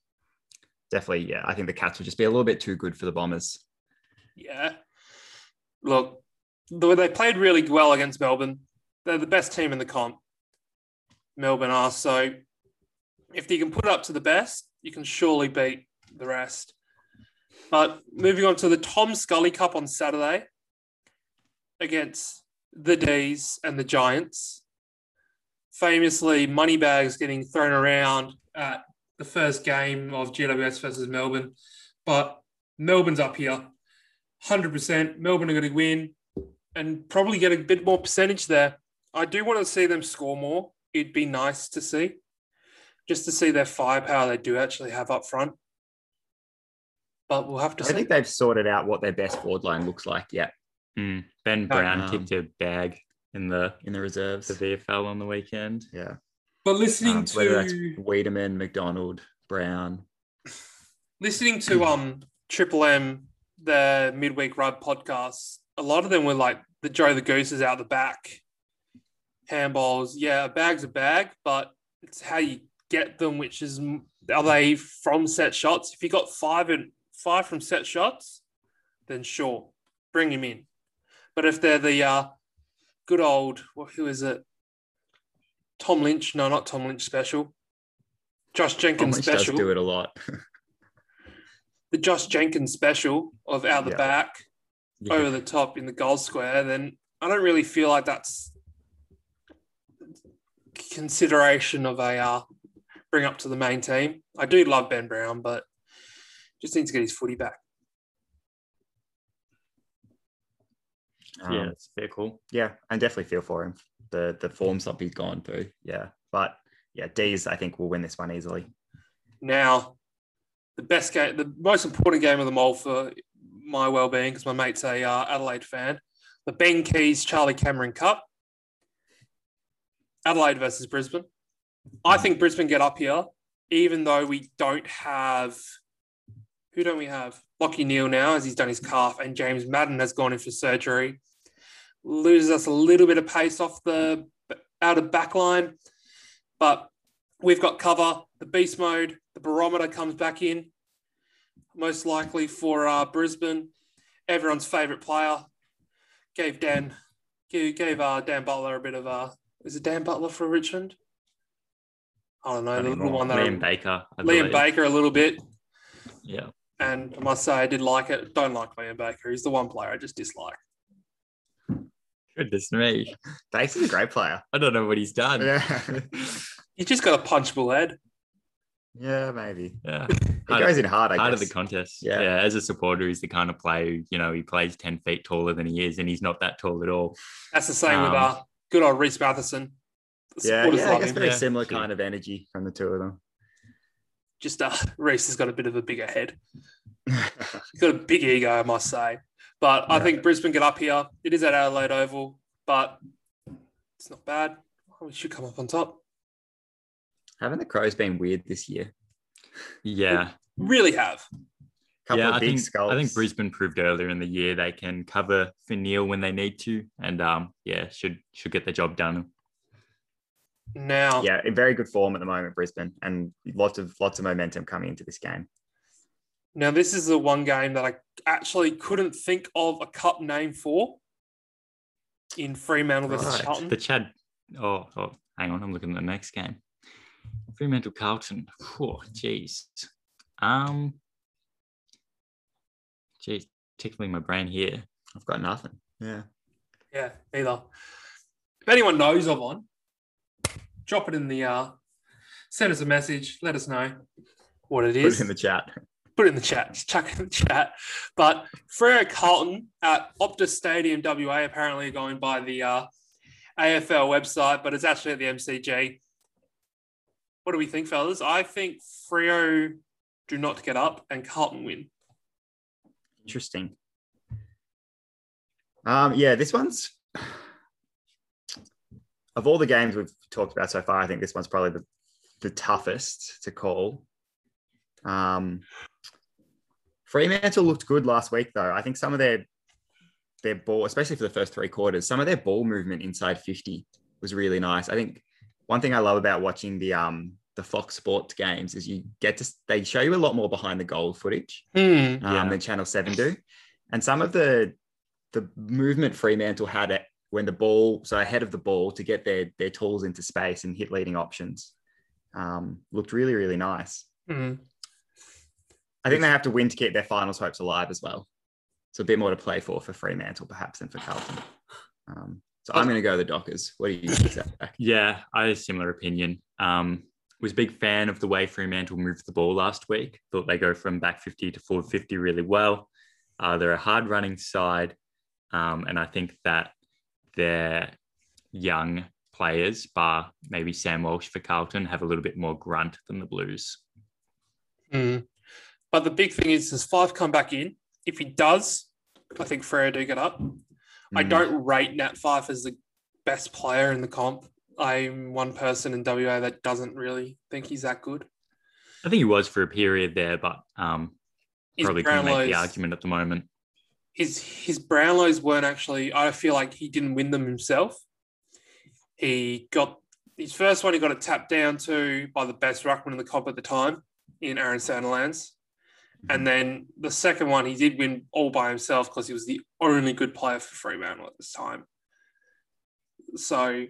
S5: definitely, yeah. I think the Cats would just be a little bit too good for the Bombers.
S3: Yeah. Look, the- they played really well against Melbourne. They're the best team in the comp. Melbourne are. So if you can put up to the best, you can surely beat the rest. But moving on to the Tom Scully Cup on Saturday against the D's and the Giants. Famously, money bags getting thrown around at the first game of GWS versus Melbourne. But Melbourne's up here. 100%. Melbourne are going to win and probably get a bit more percentage there. I do want to see them score more. It'd be nice to see, just to see their firepower they do actually have up front. But we'll have to see.
S5: I
S3: see.
S5: think they've sorted out what their best forward line looks like yet
S4: Mm. Ben Brown
S5: Um,
S4: kicked a bag in the,
S5: in the reserves.
S4: the VFL on the weekend.
S5: Yeah.
S3: but listening
S5: Um, whether that's
S3: to
S5: Weideman, McDonald, Brown.
S3: listening to um Triple M, the midweek rub podcast, a lot of them were like the Joe the Goose is out the back. Handballs, yeah, a bag's a bag, but it's how you get them, which is are they from set shots? If you got five and five from set shots, then sure, bring him in. But if they're the uh, good old, well, who is it? Tom Lynch? No, not Tom Lynch special. Josh Jenkins special
S5: do it a lot. <laughs>
S3: the Josh Jenkins special of out the
S5: Yeah.
S3: back over the top in the goal square, then I don't really feel like that's consideration of a uh, bring up to the main team. I do love Ben Brown, but just needs to get his footy back.
S5: Um,
S4: yeah, it's fair call.
S5: yeah, and definitely feel for him. The the form slump he's gone through. Yeah. But yeah, D's I think will win this one easily.
S3: Now, the best game, the most important game of them all for my well-being, because my mate's a uh, Adelaide fan, the Ben Keays Charlie Cameron Cup, Adelaide versus Brisbane. I think Brisbane get up here, even though we don't have. Who don't we have? Lachie Neale now, as he's done his calf, and James Madden has gone in for surgery. Loses us a little bit of pace off the out of back line, but we've got cover. The beast mode, the barometer comes back in, most likely for uh, Brisbane. Everyone's favourite player gave Dan gave, gave uh, Dan Butler a bit of a. Is it Dan Butler for Richmond? I don't know
S5: Not
S3: the little one that
S4: Liam Baker. I
S3: Liam
S4: believe.
S3: Baker a little bit,
S4: Yeah.
S3: and I must say I did like it. Don't like Liam Baker. He's the one player I just dislike.
S4: Goodness me.
S5: Bates is a great player.
S4: I don't know what he's done. Yeah.
S5: Yeah. <laughs>
S3: He's just got a punchable head.
S5: yeah, maybe.
S4: yeah.
S5: It goes in hard, I
S4: Out of the contest.
S5: Yeah.
S4: Yeah. As a supporter, he's the kind of player who, you know, he plays 10 feet taller than he is, and he's not that tall at all.
S3: That's the same with
S4: Um,
S3: uh, good old Rhys Mathieson.
S5: Yeah,
S3: supporters
S5: yeah, I
S3: love
S5: guess
S3: him.
S5: very
S4: Yeah.
S5: similar
S4: Yeah.
S5: kind of energy from the two of them.
S3: Just uh, <laughs> Reese has got a bit of a bigger head. <laughs> He's got a big ego, I must say. But I
S5: Yeah.
S3: think Brisbane get up here. It is at Adelaide Oval, but it's not bad. We should come up on top.
S5: Haven't the Crows been weird this year?
S4: Yeah.
S3: Really have.
S5: Couple
S4: yeah,
S5: of
S4: I
S5: big
S4: think
S5: skulls.
S4: I think Brisbane proved earlier in the year they can cover for Neale when they need to, and um, yeah, should should get the job done.
S3: Now,
S5: Yeah, in very good form at the moment, Brisbane, and lots of lots of momentum coming into this game.
S3: now this is the one game that I actually couldn't think of a cup name for in Fremantle versus
S5: Right.
S3: Carlton.
S4: The Chad. Oh, oh, hang on. I'm looking at the next game. Fremantle Carlton. Oh, jeez. Um, jeez, tickling my brain here.
S5: I've got nothing. Yeah,
S3: Yeah, either. If anyone knows of one, drop it in the uh send us a message, let us know what it is.
S5: put it in the chat.
S3: Put it in the chat, just chuck it in the chat. But Freo Carlton at Optus Stadium WA apparently going by the uh, AFL website, but it's actually at the MCG. What do we think, fellas? I think Freo do not get up and Carlton win.
S5: Interesting. Um, yeah, this one's of all the games we've talked about so far. I think this one's probably the, the toughest to call. Um, Fremantle looked good last week, though. I think some of their their ball, especially for the first three quarters, some of their ball movement inside fifty was really nice. I think one thing I love about watching the um the Fox Sports games is you get to they show you a lot more behind the goal footage
S3: Hmm.
S5: um,
S4: Yeah.
S5: than Channel Seven do, and some of the the movement Fremantle had it when the ball, so ahead of the ball to get their their tools into space and hit leading options, um, looked really really nice.
S3: Hmm.
S5: I think they have to win to keep their finals hopes alive as well. So a bit more to play for for Fremantle perhaps than for Carlton. Um, so I'm going to go the Dockers. What do you think? <laughs>
S4: Yeah, I had a similar opinion. Um, was a big fan of the way Fremantle moved the ball last week. Thought they go from back 50 to forward 50 really well. Uh, they're a hard running side. Um, and I think that their young players, bar maybe Sam Walsh for Carlton, have a little bit more grunt than the Blues.
S3: Hmm. But the big thing is, does Fyfe come back in? If he does, I think Freo do get up. I
S5: Mm.
S3: don't rate Nat Fyfe as the best player in the comp. I'm one person in WA that doesn't really think he's that good.
S4: I think he was for a period there, but um,
S3: His
S4: probably couldn't make the argument at the moment.
S3: his his Brownlows weren't actually. I feel like he didn't win them himself. He got his first one. He got it tapped down to by the best ruckman in the comp at the time in Aaron Sandilands, and then the second one he did win all by himself because he was the only good player for Fremantle at this time. So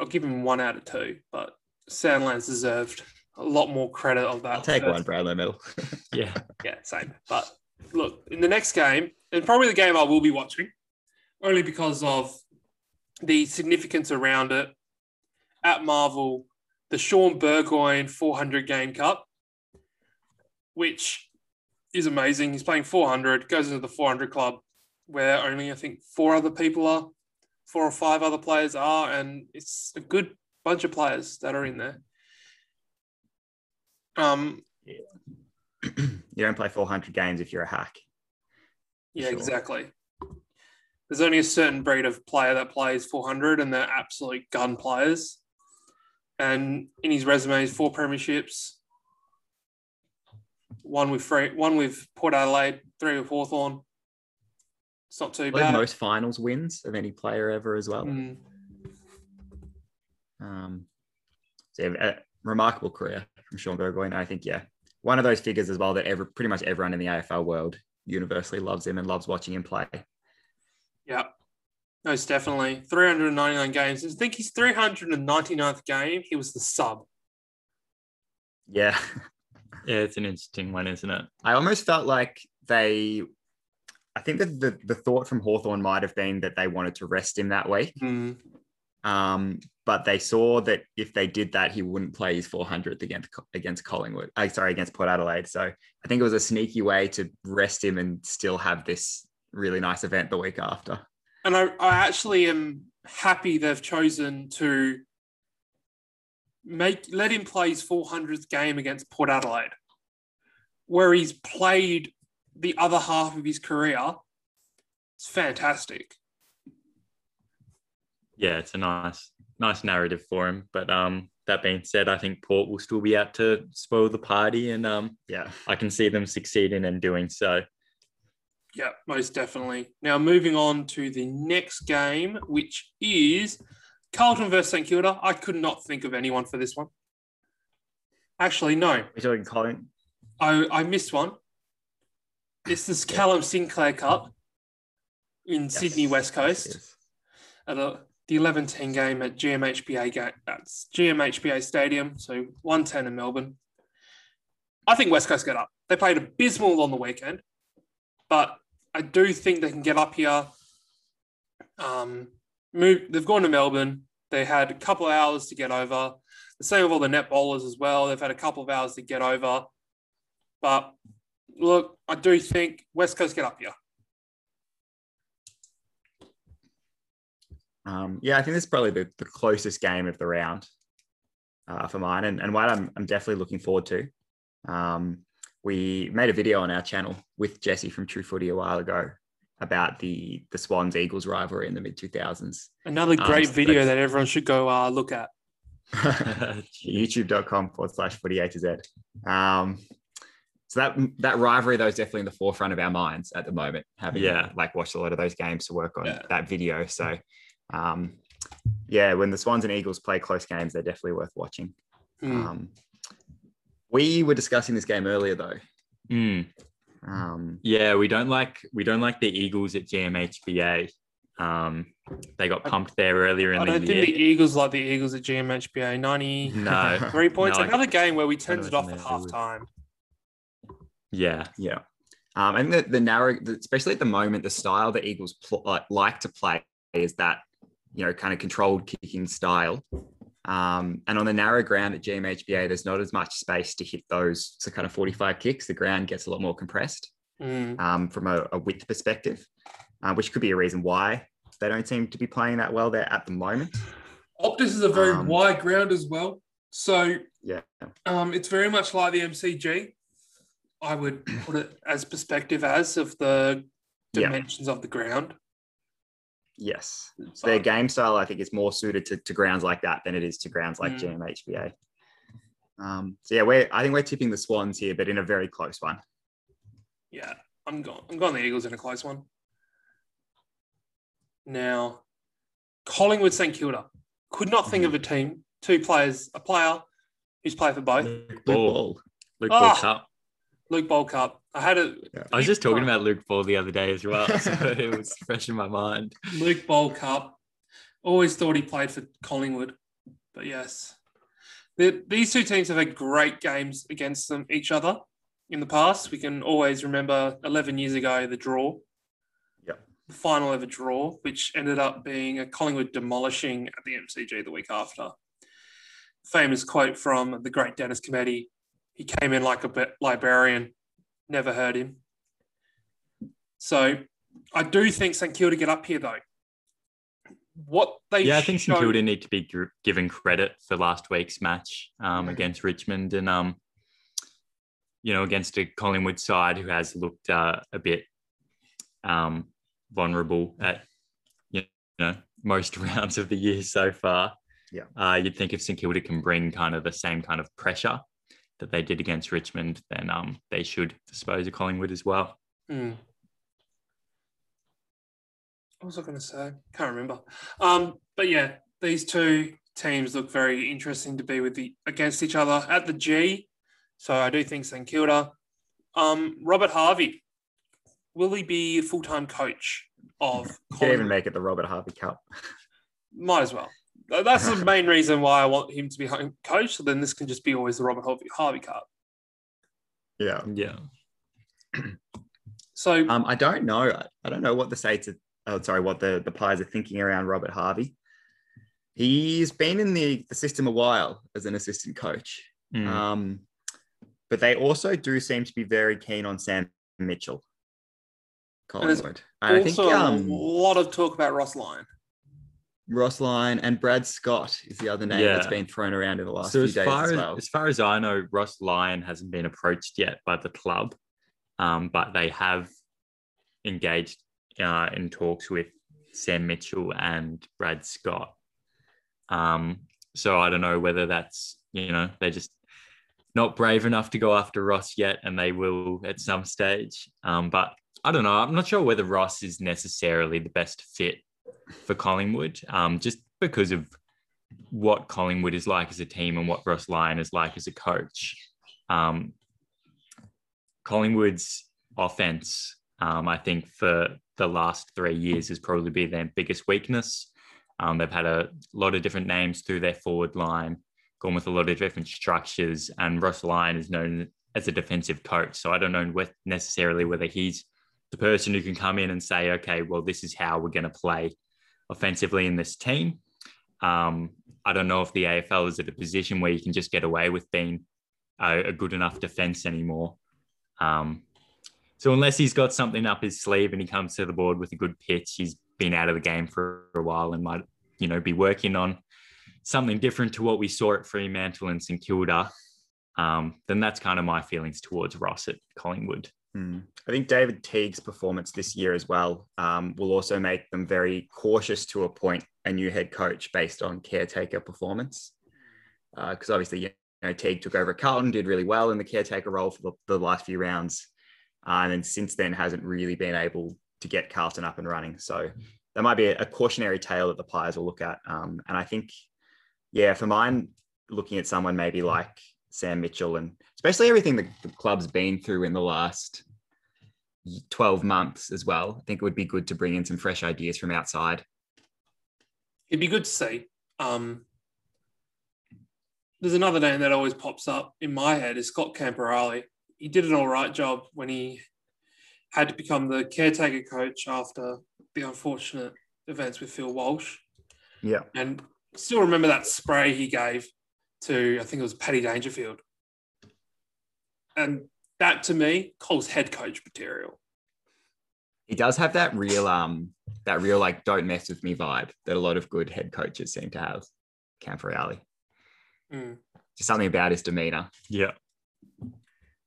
S3: I'll give him one out of two, but Sandilands deserved a lot more credit of that.
S5: I'll take
S3: first
S5: one Brownlow medal. <laughs>
S4: Yeah.
S3: yeah, same. But look, in the next game, and probably the game I will be watching, only because of the significance around it. At Marvel, the Shaun Burgoyne 400 game cup, which is amazing. He's playing 400, goes into the 400 club, where only I think four other people are, four or five other players are, and it's a good bunch of players that are in there. Um, <clears throat>
S5: you don't play 400 games if you're a hack.
S3: Yeah,
S5: Sure.
S3: exactly. There's only a certain breed of player that plays 400, and they're absolute gun players. And in his resume, he's four premierships, one with free, one with Port Adelaide, three with Hawthorn. It's not too bad.
S5: most finals wins of any player ever as well.
S3: Mm,
S5: Um, so yeah, a remarkable career from Shaun Burgoyne. I think, yeah, one of those figures as well that ever pretty much everyone in the AFL world universally loves him and loves watching him play.
S3: yeah, most definitely. 399 games. I think his 399th game, he was the sub.
S5: Yeah, <laughs>
S4: Yeah, it's an interesting one, isn't it?
S5: I almost felt like they. I think that the, the thought from Hawthorn might have been that they wanted to rest him that week.
S3: Mm,
S5: Um, but they saw that if they did that, he wouldn't play his 400th against against Collingwood. Uh, sorry, against Port Adelaide. So I think it was a sneaky way to rest him and still have this really nice event the week after.
S3: And I, I actually am happy they've chosen to make let him play his 400th game against Port Adelaide, where he's played the other half of his career. It's fantastic.
S4: Yeah, it's a nice, nice narrative for him. But um, that being said, I think Port will still be out to spoil the party, and um,
S5: Yeah.
S4: I can see them succeeding and doing so.
S3: Yeah, most definitely. Now moving on to the next game, which is Carlton versus St Kilda. I could not think of anyone for this one. Actually, no,
S5: We're talking Colin.
S3: I, I missed one. It's this Callum Sinclair Cup in Sydney West Coast
S5: Yes.
S3: at a, the 11 10 game at GMHBA game. That's GMHBA Stadium, so 110 in Melbourne. I think West Coast get up. They played abysmal on the weekend, but I do think they can get up here. Um, move. They've gone to Melbourne. They had a couple of hours to get over. The same with all the net bowlers as well. They've had a couple of hours to get over. But look, I do think West Coast get up here.
S5: Um, yeah, I think this is probably the, the closest game of the round uh, for mine, and, and one I'm, I'm definitely looking forward to. Um, we made a video on our channel with Jesse from True Footy a while ago about the the Swans Eagles rivalry in the mid 2000s.
S3: Another
S5: Um,
S3: great
S5: so
S3: video that everyone should go uh, look at. <laughs>
S5: youtube.com forward slash footy A to Z. Um, so that that rivalry though is definitely in the forefront of our minds at the moment. Having
S4: Yeah.
S5: like watched a lot of those games to work on
S3: Yeah.
S5: that video. So um, yeah, when the Swans and Eagles play close games, they're definitely worth watching.
S3: Hmm.
S5: Um, we were discussing this game earlier though.
S4: Mm.
S5: Um,
S4: Yeah, we don't like we don't like the Eagles at GMHBA. Um, they got pumped there earlier in
S3: I
S4: the
S3: don't
S4: year.
S3: think the Eagles like the Eagles at GMHBA. 93
S4: no, <laughs>
S3: points.
S4: No, I-
S3: Another game where we turned it off at
S4: you mean, I would.
S3: half time.
S4: Yeah,
S5: Yeah. Um, and the, the narrow, the- especially at the moment, the style the Eagles pl- like, like to play is that, you know, kind of controlled kicking style. Um, and on the narrow ground at GMHBA, there's not as much space to hit those so kind of 45 kicks. The ground gets a lot more compressed
S3: Mm.
S5: um, from a, a width perspective, uh, which could be a reason why they don't seem to be playing that well there at the moment.
S3: Optus is a very
S5: Um,
S3: wide ground as well. So
S5: Yeah.
S3: um, it's very much like the MCG. I would put it as perspective as of the
S5: Yeah.
S3: dimensions of the ground.
S5: Yes.
S3: So
S5: their game style, I think, is more suited to, to grounds like that than it is to grounds like
S3: Mm.
S5: GMHBA. Um, so yeah, we're I think we're tipping the Swans here, but in a very close one.
S3: yeah, I'm going. I'm going the Eagles in a close one. Now, Collingwood St Kilda could not think of a team, two players, a player who's played for both.
S4: Luke
S5: Ball.
S4: Ball, Luke
S3: Ah.
S4: Ball Cup.
S3: Luke Ball Cup. I had it.
S4: I was just talking about Luke Ball the other day as well, <laughs> so it was fresh in my mind.
S3: Luke Ball Cup. Always thought he played for Collingwood, but yes, The- these two teams have had great games against them each other in the past. We can always remember 11 years ago the draw,
S5: yeah,
S3: the final ever draw, which ended up being a Collingwood demolishing at the MCG the week after. Famous quote from the great Dennis Cometti. He came in like a bit librarian, never heard him. So I do think St Kilda get up here though. What they
S4: yeah, I think St Kilda need to be gr- given credit for last week's match um, against Richmond and um, you know against a Collingwood side who has looked uh, a bit um, vulnerable at you know most <laughs> rounds of the year so far.
S5: Yeah.
S4: uh, you'd think if St Kilda can bring kind of the same kind of pressure that they did against Richmond, then um, they should dispose of Collingwood as well.
S3: Hmm. What was I going to say? Can't remember. Um, but yeah, these two teams look very interesting to be with the against each other at the G. So I do think St Kilda. Um, Robert Harvey, will he be a full time coach of?
S5: Can't even make it the Robert Harvey Cup.
S3: Might as well. Th- That's the main reason why I want him to be home coach. So then this can just be always the Robert Harvey, Harvey Cup.
S5: Yeah.
S4: Yeah,
S3: So
S5: Um, I don't know. I- I don't know what the states are, oh, sorry, what the, the players are thinking around Robert Harvey. He's been in the, the system a while as an assistant coach.
S4: Mm.
S5: Um, but they also do seem to be very keen on Sam Mitchell.
S3: there's
S5: Collingwood. And I think
S3: also a
S5: um,
S3: lot of talk about Ross Lyon.
S5: Ross Lyon and Brad Scott is the other name that's been thrown around in the last
S4: so
S5: few
S4: as
S5: days
S4: far
S5: as
S4: as,
S5: well.
S4: as far as I know, Ross Lyon hasn't been approached yet by the club, um, but they have engaged uh, in talks with Sam Mitchell and Brad Scott. Um, so I don't know whether that's you know they're just not brave enough to go after Ross yet, and they will at some stage. Um, but I don't know. I'm not sure whether Ross is necessarily the best fit for Collingwood, um, just because of what Collingwood is like as a team and what Ross Lyon is like as a coach. Um, Collingwood's offense, um, I think, for the last three years has probably been their biggest weakness. Um, they've had a lot of different names through their forward line, gone with a lot of different structures, and Ross Lyon is known as a defensive coach. So I don't know necessarily whether he's the person who can come in and say, okay, well, this is how we're going to play offensively in this team. Um, I don't know if the AFL is at a position where you can just get away with being a, a good enough defense anymore. Um, so unless he's got something up his sleeve and he comes to the board with a good pitch, he's been out of the game for a while and might, you know, be working on something different to what we saw at Fremantle and St Kilda. Um, then that's kind of my feelings towards Ross at Collingwood.
S5: Hmm. I think David Teague's performance this year as well um, will also make them very cautious to appoint a new head coach based on caretaker performance. Because uh, obviously, you know, Teague took over Carlton, did really well in the caretaker role for the, the last few rounds. Uh, and then since then hasn't really been able to get Carlton up and running. So that might be a, a cautionary tale that the players will look at. Um, and I think, yeah, for mine, looking at someone maybe like Sam Mitchell and especially everything that the club's been through in the last 12 months as well. I think it would be good to bring in some fresh ideas from outside.
S3: It'd be good to see. Um, there's another name that always pops up in my head is Scott Camporeale. He did an all right job when he had to become the caretaker coach after the unfortunate events with Phil Walsh.
S5: Yeah.
S3: And still remember that spray he gave to, I think it was Paddy Dangerfield. And that to me calls head coach material.
S5: He does have that real, um, that real like don't mess with me vibe that a lot of good head coaches seem to have. Camporeale.
S3: Mm.
S5: Just something about his demeanor.
S4: Yeah.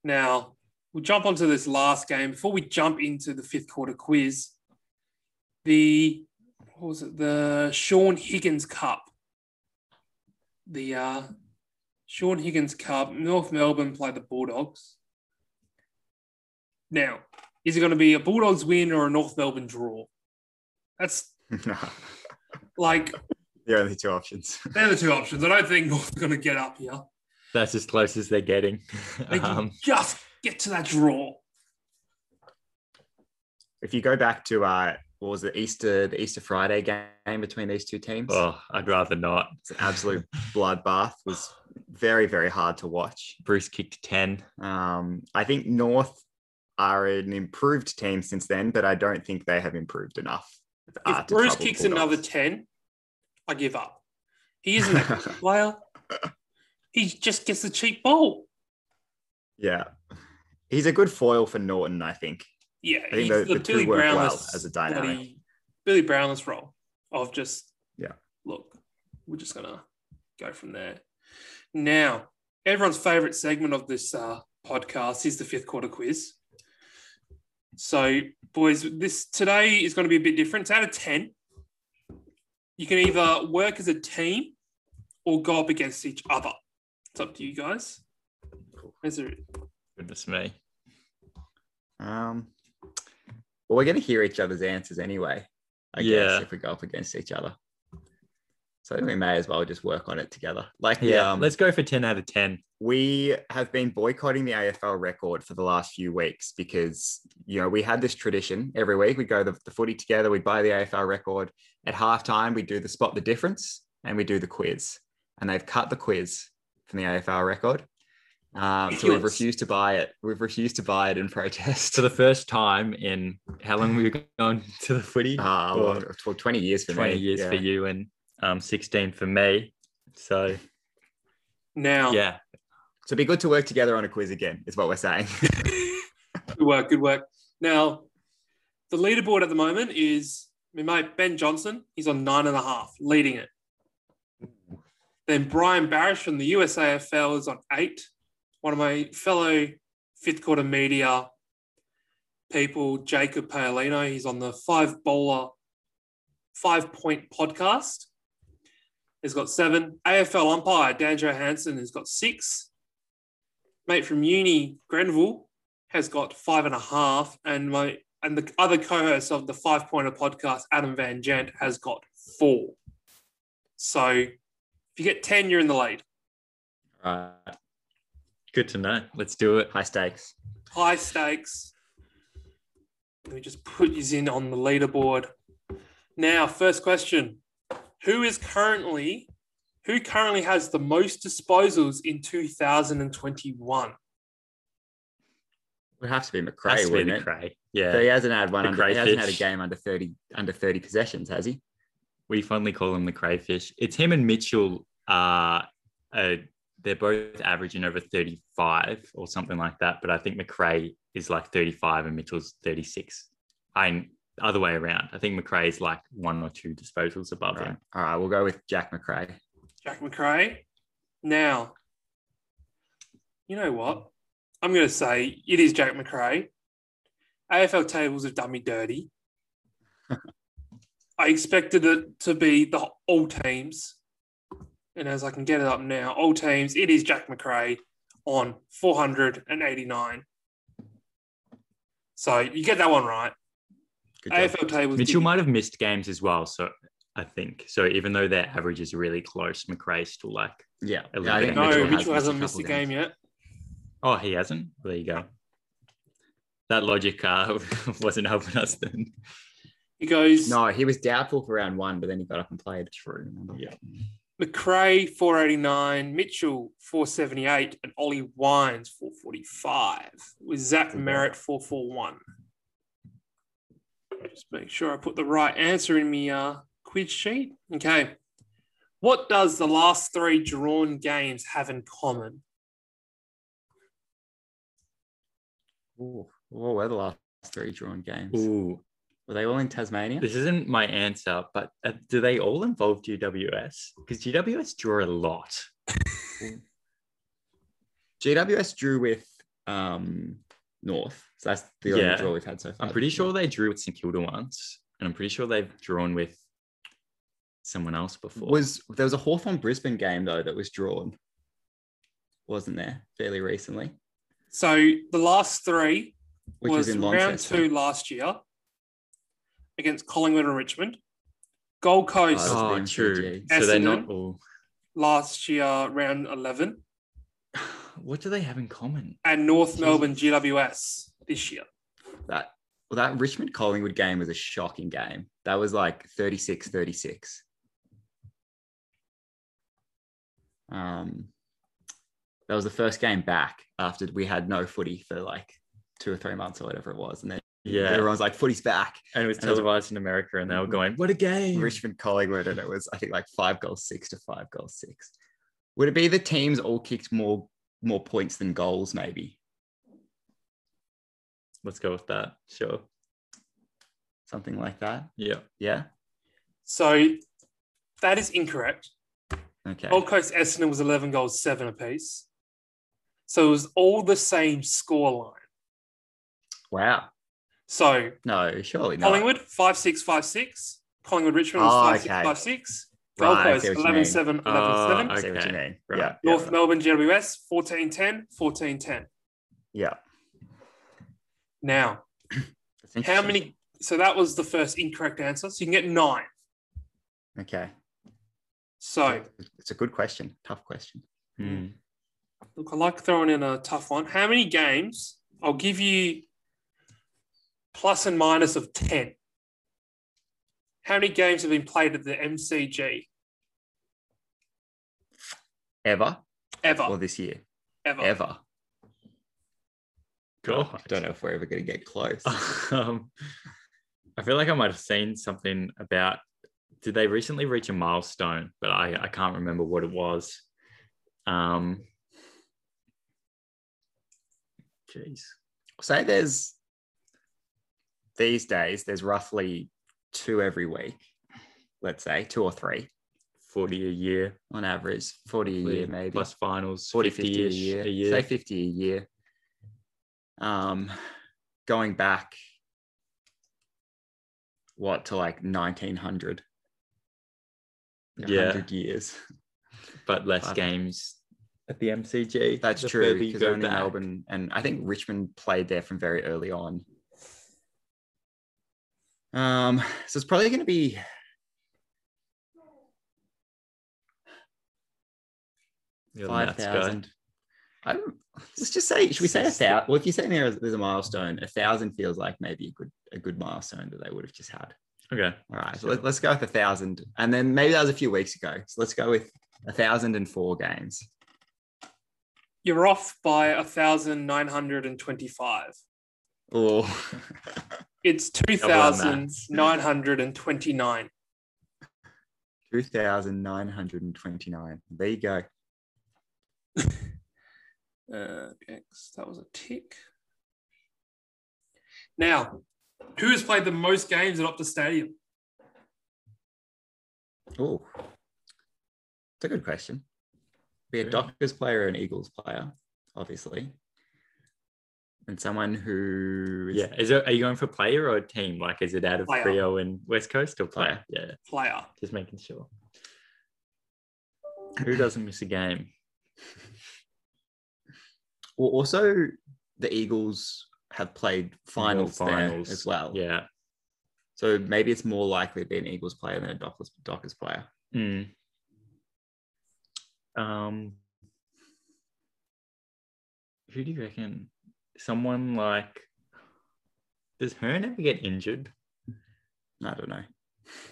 S3: Now we'll jump onto this last game before we jump into the fifth quarter quiz. The what was it? The Shaun Higgins Cup. The uh, Shaun Higgins Cup. North Melbourne play the Bulldogs. Now, is it going to be a Bulldogs win or a North Melbourne draw? That's <laughs> like
S5: the only two options. <laughs>
S3: they're the two options. I don't think North are going to get up here.
S4: That's as close as they're getting. <laughs>
S3: They can
S4: Um,
S3: just get to that draw.
S5: If you go back to uh, what was the Easter, the Easter Friday game between these two teams,
S4: oh, I'd rather not.
S5: it's an absolute bloodbath. Was very very hard to watch.
S4: Bruce kicked 10.
S5: Um, I think North are an improved team since then, but I don't think they have improved enough. uh,
S3: If
S5: to
S3: Bruce kicks
S5: Bulldogs.
S3: another 10, I give up. He isn't a good <laughs> player. He just gets the cheap ball.
S5: yeah, he's a good foil for Naughton, I think.
S3: Yeah,
S5: I think
S3: he's
S5: the-
S3: the,
S5: the two
S3: Billy
S5: work well as a dynamic.
S3: bloody- Billy Brownless role of just
S5: Yeah.
S3: Look, we're just gonna go from there. Now, everyone's favorite segment of this uh, podcast is the fifth quarter quiz. So, boys, this today is going to be a bit different. It's out of ten. You can either work as a team or go up against each other. It's up to you guys. Is there,
S4: Goodness me.
S5: Um, well, we're going to hear each other's answers anyway. I
S4: Yeah.
S5: guess if we go up against each other, so we may as well just work on it together. Like
S4: Yeah,
S5: um,
S4: let's go for 10 out of 10.
S5: we have been boycotting the AFL record for the last few weeks because you know we had this tradition every week we go the, the footy together we buy the AFL record at halftime we do the spot the difference and we do the quiz and they've cut the quiz from the AFL record um, so we've refused to buy it we've refused to buy it in protest
S4: For the first time in how long were you going <laughs> to the footy?
S5: uh, well, 20 years for
S4: 20
S5: me
S4: years
S5: yeah.
S4: for you and um, 16 for me. So,
S3: now,
S4: yeah.
S5: so be good to work together on a quiz again is what we're saying <laughs>
S3: Good work, good work. Now, the leaderboard at the moment is my mate Ben Johnson. He's on nine and a half, leading it. Then Brian Barish from the USAFL is on eight. One of my fellow fifth quarter media people, Jacob Paolino, he's on the five bowler, five point podcast. He's got seven. AFL umpire Dan Johansson has got six. Mate from uni, Grenville, has got five and a half, and my and the other co-host of the Five Pointer podcast, Adam Van Gent, has got four. So If you get 10, you're in the lead.
S4: All right. Good to know. Let's do it.
S5: High stakes.
S3: High stakes. Let me just put you in on the leaderboard. Now, first question. Who is currently who currently has the most disposals in 2021?
S5: Would have to be
S4: Has
S5: Macrae,
S4: to be
S5: wouldn't
S4: the
S5: it?
S4: Cray.
S5: So
S4: Yeah.
S5: he hasn't had one.
S4: The
S5: Under, he hasn't had a game under thirty under thirty possessions, has he?
S4: We fondly call him the crayfish. It's him and Mitchell. Uh, uh, they're both averaging over 35 or something like that. But I think Macrae is like 35 and Mitchell's 36. I other way around. I think Macrae is like one or two disposals above
S5: Right.
S4: him.
S5: All right, we'll go with Jack Macrae.
S3: Jack Macrae. Now, you know what? I'm going to say it is Jack Macrae. AFL tables have done me dirty. <laughs> I expected it to be the all teams. And as I can get it up now, all teams, it is Jack Macrae on 489. So you get that one right.
S5: Good job.
S3: AFL tables.
S4: Mitchell
S3: did-
S4: might have missed games as well. So I think so. Even though their average is really close, Macrae's still like,
S5: Yeah,
S4: A
S5: yeah I think
S3: No,
S4: bit.
S5: has
S3: Mitchell hasn't missed
S5: couple
S3: a game
S5: games.
S3: yet.
S4: oh, he hasn't. There you go. That logic uh, <laughs> wasn't helping us then.
S3: He goes
S5: No, he was doubtful for round one, but then he got up and played. True.
S4: Yeah.
S3: Macrae 489, Mitchell 478, and Ollie Wines 445. With Zach Merrett 441. Just make sure I put the right answer in my uh, quiz sheet. Okay. What does the last three drawn games have in common?
S5: Ooh, what were the last three drawn games?
S4: Ooh,
S5: Were they all in Tasmania?
S4: this isn't my answer, but uh, do they all involve GWS? Because GWS drew a lot. <laughs>
S5: GWS drew with um, North, so that's the only
S4: Yeah.
S5: draw we've had so far.
S4: I'm pretty sure they drew with St Kilda once, and I'm pretty sure they've drawn with someone else before.
S5: was there was a Hawthorn Brisbane game though that was drawn, wasn't there? Fairly recently,
S3: So the last three
S5: which
S3: was,
S5: was in
S3: round two last year against Collingwood and Richmond. Gold Coast
S5: Oh,
S4: oh, true.
S5: MCG.
S4: So they're not all.
S3: last year, round 11.
S4: What do they have in common?
S3: and North Melbourne GWS this year.
S5: That well, that Richmond Collingwood game was a shocking game. That was like 36 36. Um, that was the first game back after we had no footy for like two or three months or whatever it was. And then
S4: Yeah,
S5: everyone's like, footy's back.
S4: and it was
S5: and it was-
S4: televised in America, and they were going, "What a game!"
S5: Richmond Collingwood, and it was, I think, like five goals six to five goals six. Would it be the teams all kicked more more points than goals, maybe?
S4: Let's go with that. Sure.
S5: Something like that.
S4: Yeah.
S5: Yeah.
S3: So that is incorrect.
S5: Okay.
S3: Gold Coast Essendon was 11 goals, seven apiece. So it was all the same scoreline.
S5: Wow.
S3: So
S5: No, surely not.
S3: Collingwood, 5 6 5 6. Collingwood Richmond was
S5: Oh,
S3: 5 6
S5: okay.
S3: 5 6. Gold
S5: Right, I
S3: Coast
S5: see
S3: 11 7 11
S4: Oh,
S3: 7.
S5: I see what you
S4: Okay,
S5: mean.
S4: right.
S5: Yeah.
S3: North
S5: yeah.
S3: Melbourne GWS 14 10, 14 10.
S5: Yeah.
S3: Now, <clears throat> how many? So that was the first incorrect answer. So you can get nine.
S5: Okay.
S3: So
S5: It's a good question. Tough question.
S4: Hmm.
S3: Look, I like throwing in a tough one. How many games? I'll give you plus and minus of 10. How many games have been played at the MCG
S5: Ever
S3: ever?
S5: or this year?
S3: ever.
S5: Ever.
S4: God.
S5: I don't know if we're ever going to get close. <laughs>
S4: um, I feel like I might have seen something about. Did they recently reach a milestone? But I, I can't remember what it was. Um, jeez.
S5: Say there's these days, there's roughly two every week, let's say two or three
S4: 40 a year,
S5: on average, 40 a year maybe.
S4: plus finals,
S5: 40,
S4: 50
S5: 50 a year.
S4: a year.
S5: Say 50 a year. Um, going back, what, to like 1900?
S4: Yeah.
S5: 100 years.
S4: but less
S5: But-
S4: games at the MCG.
S5: That's
S4: the
S5: true because only
S4: back.
S5: Melbourne and I think Richmond played there from very early on. Um, so it's probably going to be.
S4: You're the
S5: Five
S4: maths guy.
S5: thousand. I don't. Let's just say. Should we say a thousand? Well, if you're saying there is- there's a milestone, a thousand feels like maybe a good a good milestone that they would have just had.
S4: Okay.
S5: All right, so let, let's go with a thousand, and then maybe that was a few weeks ago. So let's go with a thousand and four games.
S3: You're off by a thousand nine hundred and twenty-five.
S5: Oh, <laughs>
S3: It's two
S4: Double on that.
S3: thousand nine hundred and twenty-nine.
S5: two thousand nine hundred and twenty-nine. There you go. <laughs>
S3: Uh, X, that was a tick. Now, who has played the most games at Optus Stadium?
S5: Oh, it's a good question. Be a. Dockers player, an Eagles player, obviously, and someone who is
S4: Yeah. Is it? Are you going for player or team? Like, is it out of
S3: Player.
S4: Freo and West Coast or player? Yeah.
S3: Player.
S4: Just making sure. Who doesn't miss a game? <laughs>
S5: Well, also the Eagles have played finals,
S4: More
S5: there as well.
S4: Yeah.
S5: So maybe it's more likely to be an Eagles player than a Dockers, Dockers player.
S4: Mm. Um, who do you reckon? Someone like does Hurn ever get injured?
S5: I don't know.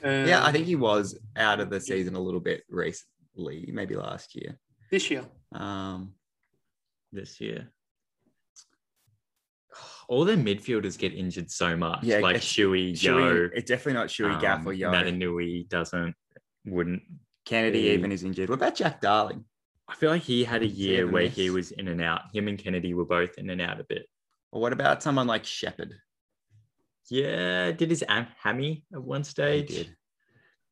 S3: Uh,
S5: Yeah, I think he was out of the season a little bit recently, maybe last year.
S3: this year.
S5: Um,
S4: this year. All their midfielders get injured so much.
S5: Yeah,
S4: like
S5: it's-
S4: Shuey, Yo,
S5: it's definitely not Shuey Gaff or
S4: um,
S5: Yo.
S4: Naitanui doesn't, wouldn't.
S5: Kennedy
S4: Hey.
S5: even is injured. What about Jack Darling?
S4: I feel like he had a year
S5: ever
S4: where
S5: miss?
S4: he was in and out. Him and Kennedy were both in and out a bit.
S5: Or what about someone like Sheppard?
S4: Yeah, did his am- hammy at one
S5: He
S4: stage.
S5: did.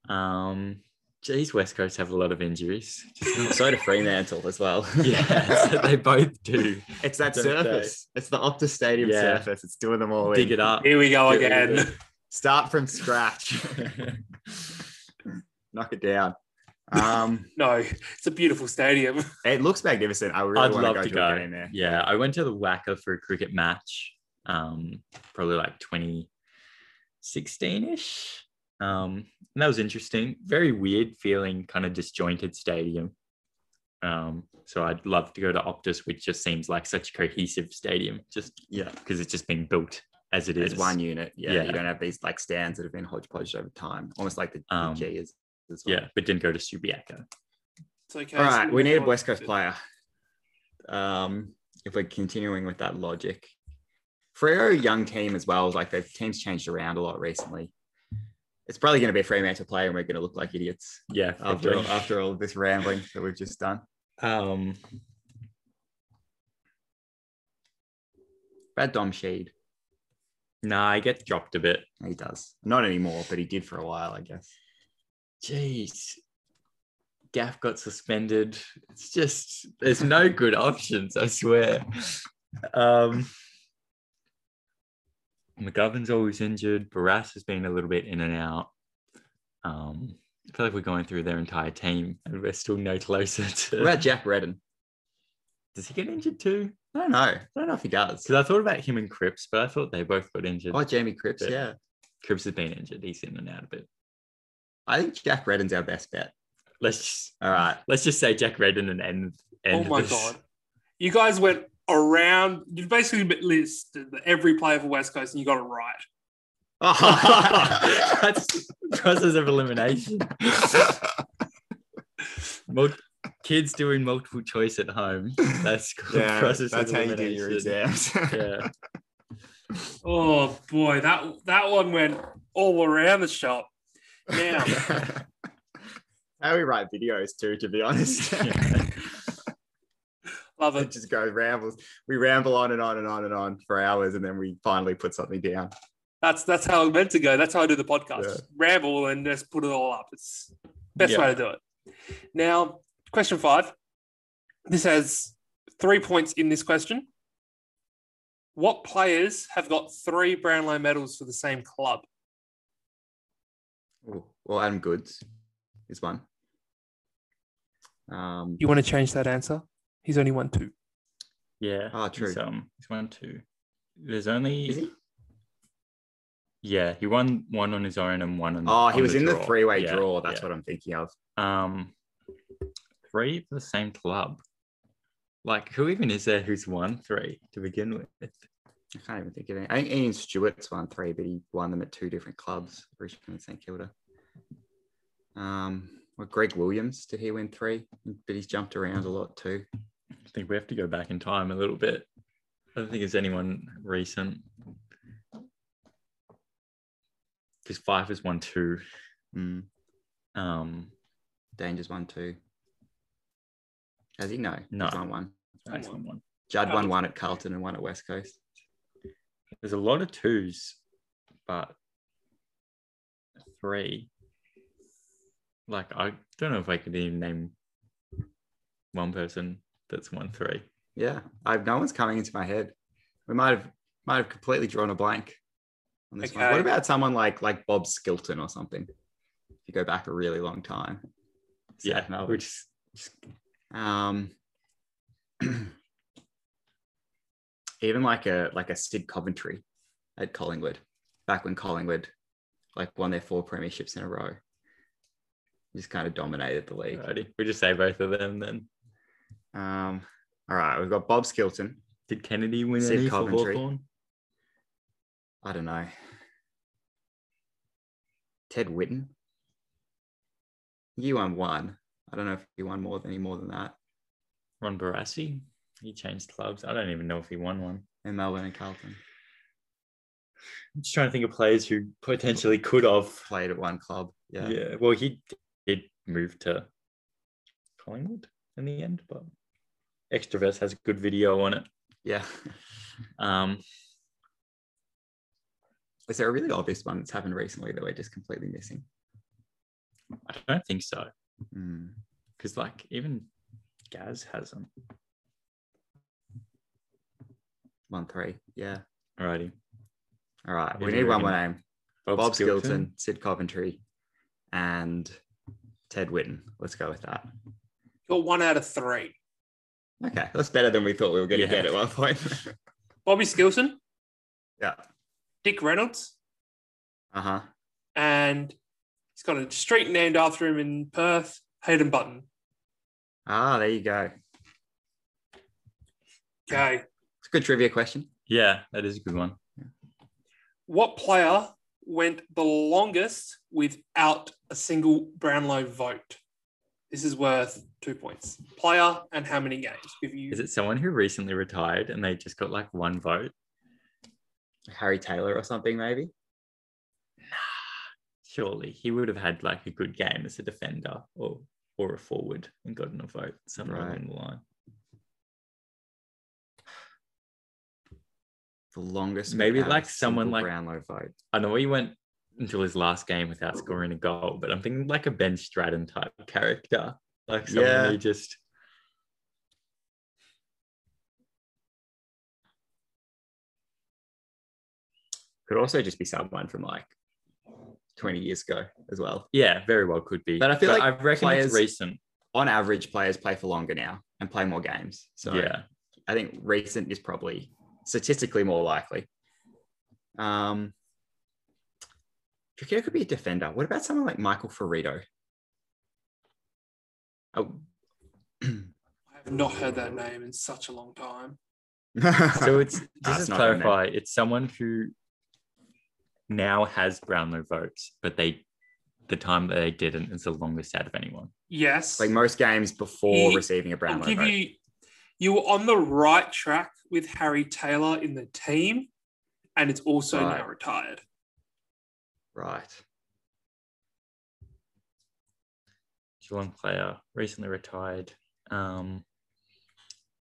S4: Um, geez, West Coast have a lot of injuries. <laughs>
S5: So do Fremantle as well. <laughs>
S4: yeah, they both do. <laughs>
S5: it's that
S4: Don't they?
S5: surface. It's the Optus Stadium
S4: Yeah.
S5: surface. It's doing them all.
S4: Dig
S5: in.
S4: it up.
S3: Here we go
S4: Get
S3: again.
S4: it.
S5: Start from scratch. Knock it down. Um, <laughs>
S3: No, it's a beautiful stadium. <laughs>
S5: it looks magnificent. I really
S4: I'd
S5: want
S4: love
S5: to go
S4: to go.
S5: a game there.
S4: Yeah, I went to the WACA for a cricket match, um, probably like 2016 ish. Um, and that was interesting. Very weird feeling, kind of disjointed stadium. Um, so I'd love to go to Optus, which just seems like such a cohesive stadium, just
S5: Yeah.
S4: because it's just been built as it is.
S5: It's one unit. Yeah,
S4: Yeah.
S5: You don't have these like stands that have been hodgepodge over time, almost like the
S4: Um,
S5: G is. As well.
S4: Yeah, but didn't go to Subiaco.
S3: It's okay.
S5: All right,
S3: so
S5: we need a West Coast player. Um, if we're continuing with that logic, Freo, young team as well. Like the team's changed around a lot recently. It's probably going to be a Fremantle player, and we're going to look like idiots
S4: Yeah,
S5: after all, after all of this rambling that we've just done.
S4: um,
S5: Brad Dom Sheed,
S4: nah, I get dropped a bit.
S5: he does not anymore, but he did for a while, I guess.
S4: Jeez. Gaff got suspended. It's just there's no good options, I swear. Um McGovern's always injured. Barrass has been a little bit in and out. Um, I feel like we're going through their entire team and we're still no closer to
S5: What about Jack Redden?
S4: does he get injured too?
S5: I don't know. I don't know if he does.
S4: Because I thought about him and Cripps, but I thought they both got injured.
S5: Oh, Jamie Cripps,
S4: But-
S5: yeah.
S4: Cripps has been injured. He's in and out a bit.
S5: I think Jack Redden's our best bet.
S4: Let's just
S5: All right.
S4: let's just say Jack Redden and end.
S3: Oh my
S4: this.
S3: god. You guys went around, you basically listed every player for West Coast and you got it right. <laughs>
S4: That's <laughs> process of elimination. <laughs> Mul- kids doing multiple choice at home. That's called
S5: yeah,
S4: process
S5: that's
S4: of
S5: how you do your
S4: elimination.
S5: exams.
S4: Yeah.
S3: Oh boy, that that one went all around the shop. Now, <laughs>
S5: how we write videos too, to be honest. <laughs>
S3: love <laughs>
S5: it
S3: it.
S5: just goes rambles. We ramble on and on and on and on for hours, and then we finally put something down.
S3: That's that's how it's meant to go. That's how I do the podcast.
S5: Yeah.
S3: Ramble and just put it all up. It's best
S4: Yeah.
S3: way to do it. Now, question five. This has three points in this question. What players have got three Brownlow medals for the same club?
S5: Ooh, well, Adam Goodes is one. Um,
S3: You want to change that answer? He's only won two.
S4: Yeah.
S5: Oh, true.
S4: He's, um, he's won two. There's only
S5: is he?
S4: yeah, he won one on his own and one on.
S5: Oh, he
S4: on
S5: was in the three-way
S4: Yeah,
S5: draw. That's
S4: yeah.
S5: what I'm thinking of.
S4: Um, three for the same club. Like, who even is there who's won three to begin with?
S5: I can't even think of any. I think Ian Stewart's won three, but he won them at two different clubs, Richmond and St Kilda. Um, well, Greg Williams, did he win three? But he's jumped around a lot too.
S4: I think we have to go back in time a little bit. I don't think there's anyone recent. Because Fyfe has won two.
S5: Mm.
S4: Um,
S5: Danger's won two. Has he? No.
S4: No.
S5: He's won one.
S4: Nice one, one.
S5: Judd won one at Carlton and one at West Coast.
S4: There's a lot of twos, but three. Like I don't know if I could even name one person that's won three.
S5: Yeah. I've no one's coming into my head. We might have might have completely drawn a blank on this one.
S3: Okay.
S5: What about someone like like Bob Skilton or something? If you go back a really long time.
S4: Yeah,
S5: South Melbourne.
S4: which
S5: Um, <clears throat> <clears throat> even like a like a Sid Coventry at Collingwood, back when Collingwood like won their four premierships in a row, just kind of dominated the league.
S4: alrighty. we just say both of them then.
S5: Um, all right, we've got Bob Skilton.
S4: Did Kennedy win
S5: Sid
S4: any for
S5: Coventry. I don't know. Ted Whitten. You won one. I don't know if he won more than any more than that
S4: Ron Barassi? He changed clubs. I don't even know if he won one.
S5: in Melbourne and Carlton.
S4: I'm just trying to think of players who potentially could have.
S5: Played at one club.
S4: Yeah.
S5: Yeah.
S4: Well, he did move to Collingwood in the end, but Extraverse has a good video on it.
S5: Yeah. <laughs>
S4: Um,
S5: Is there a really obvious one that's happened recently that we're just completely missing?
S4: I don't think so
S5: Hmm.
S4: because, like, even Gaz has them.
S5: One three. Yeah.
S4: Alrighty.
S5: All right.
S4: Who
S5: we need one more name. Bob, Skilton, Sid Coventry, and Ted Whitten. Let's go with that.
S3: Got one out of three.
S5: Okay. That's better than we thought we were going to
S4: Yeah.
S5: get at one point. <laughs>
S3: Bobby Skilton.
S5: yeah.
S3: Dick Reynolds,
S5: Uh huh.
S3: and he's got a street named after him in Perth, Haydn Bunton.
S5: Ah, there you go.
S3: Okay.
S5: It's a good trivia question.
S4: Yeah, that is a good one.
S3: What player went the longest without a single Brownlow vote? This is worth two points. Player and how many games? Give you
S4: Is it someone who recently retired and they just got like one vote?
S5: Harry Taylor or something, maybe.
S4: Surely he would have had like a good game as a defender or or a forward and gotten a vote somewhere
S5: Right.
S4: along the line.
S5: The longest.
S4: Maybe like someone
S5: single
S4: like-
S5: Brownlow vote.
S4: I know he went until his last game without scoring a goal, but I'm thinking like a Ben Stratton type character, like someone
S5: Yeah.
S4: who just
S5: Could also just be someone from like 20 years ago as well.
S4: yeah, very well could be.
S5: But I feel like
S4: I reckon
S5: players-
S4: it's recent.
S5: On average, players play for longer now and play more games. So
S4: yeah,
S5: I think recent is probably statistically more likely. Um, Trickio could be a defender. What about someone like Michael Firrito? Oh.
S3: I have not heard that name in such a long time. <laughs>
S4: so it's
S5: That's
S4: just to
S5: not in there.
S4: clarify, it's someone who now has Brownlow votes, but they the time that they didn't is the longest out of anyone.
S3: Yes.
S5: like most games before
S3: He-
S5: receiving a
S3: I'll
S5: Brownlow
S3: give
S5: vote.
S3: you you were on the right track with Harry Taylor in the team, and it's also
S5: Right.
S3: now retired.
S5: Right.
S4: Geelong player recently retired. Um,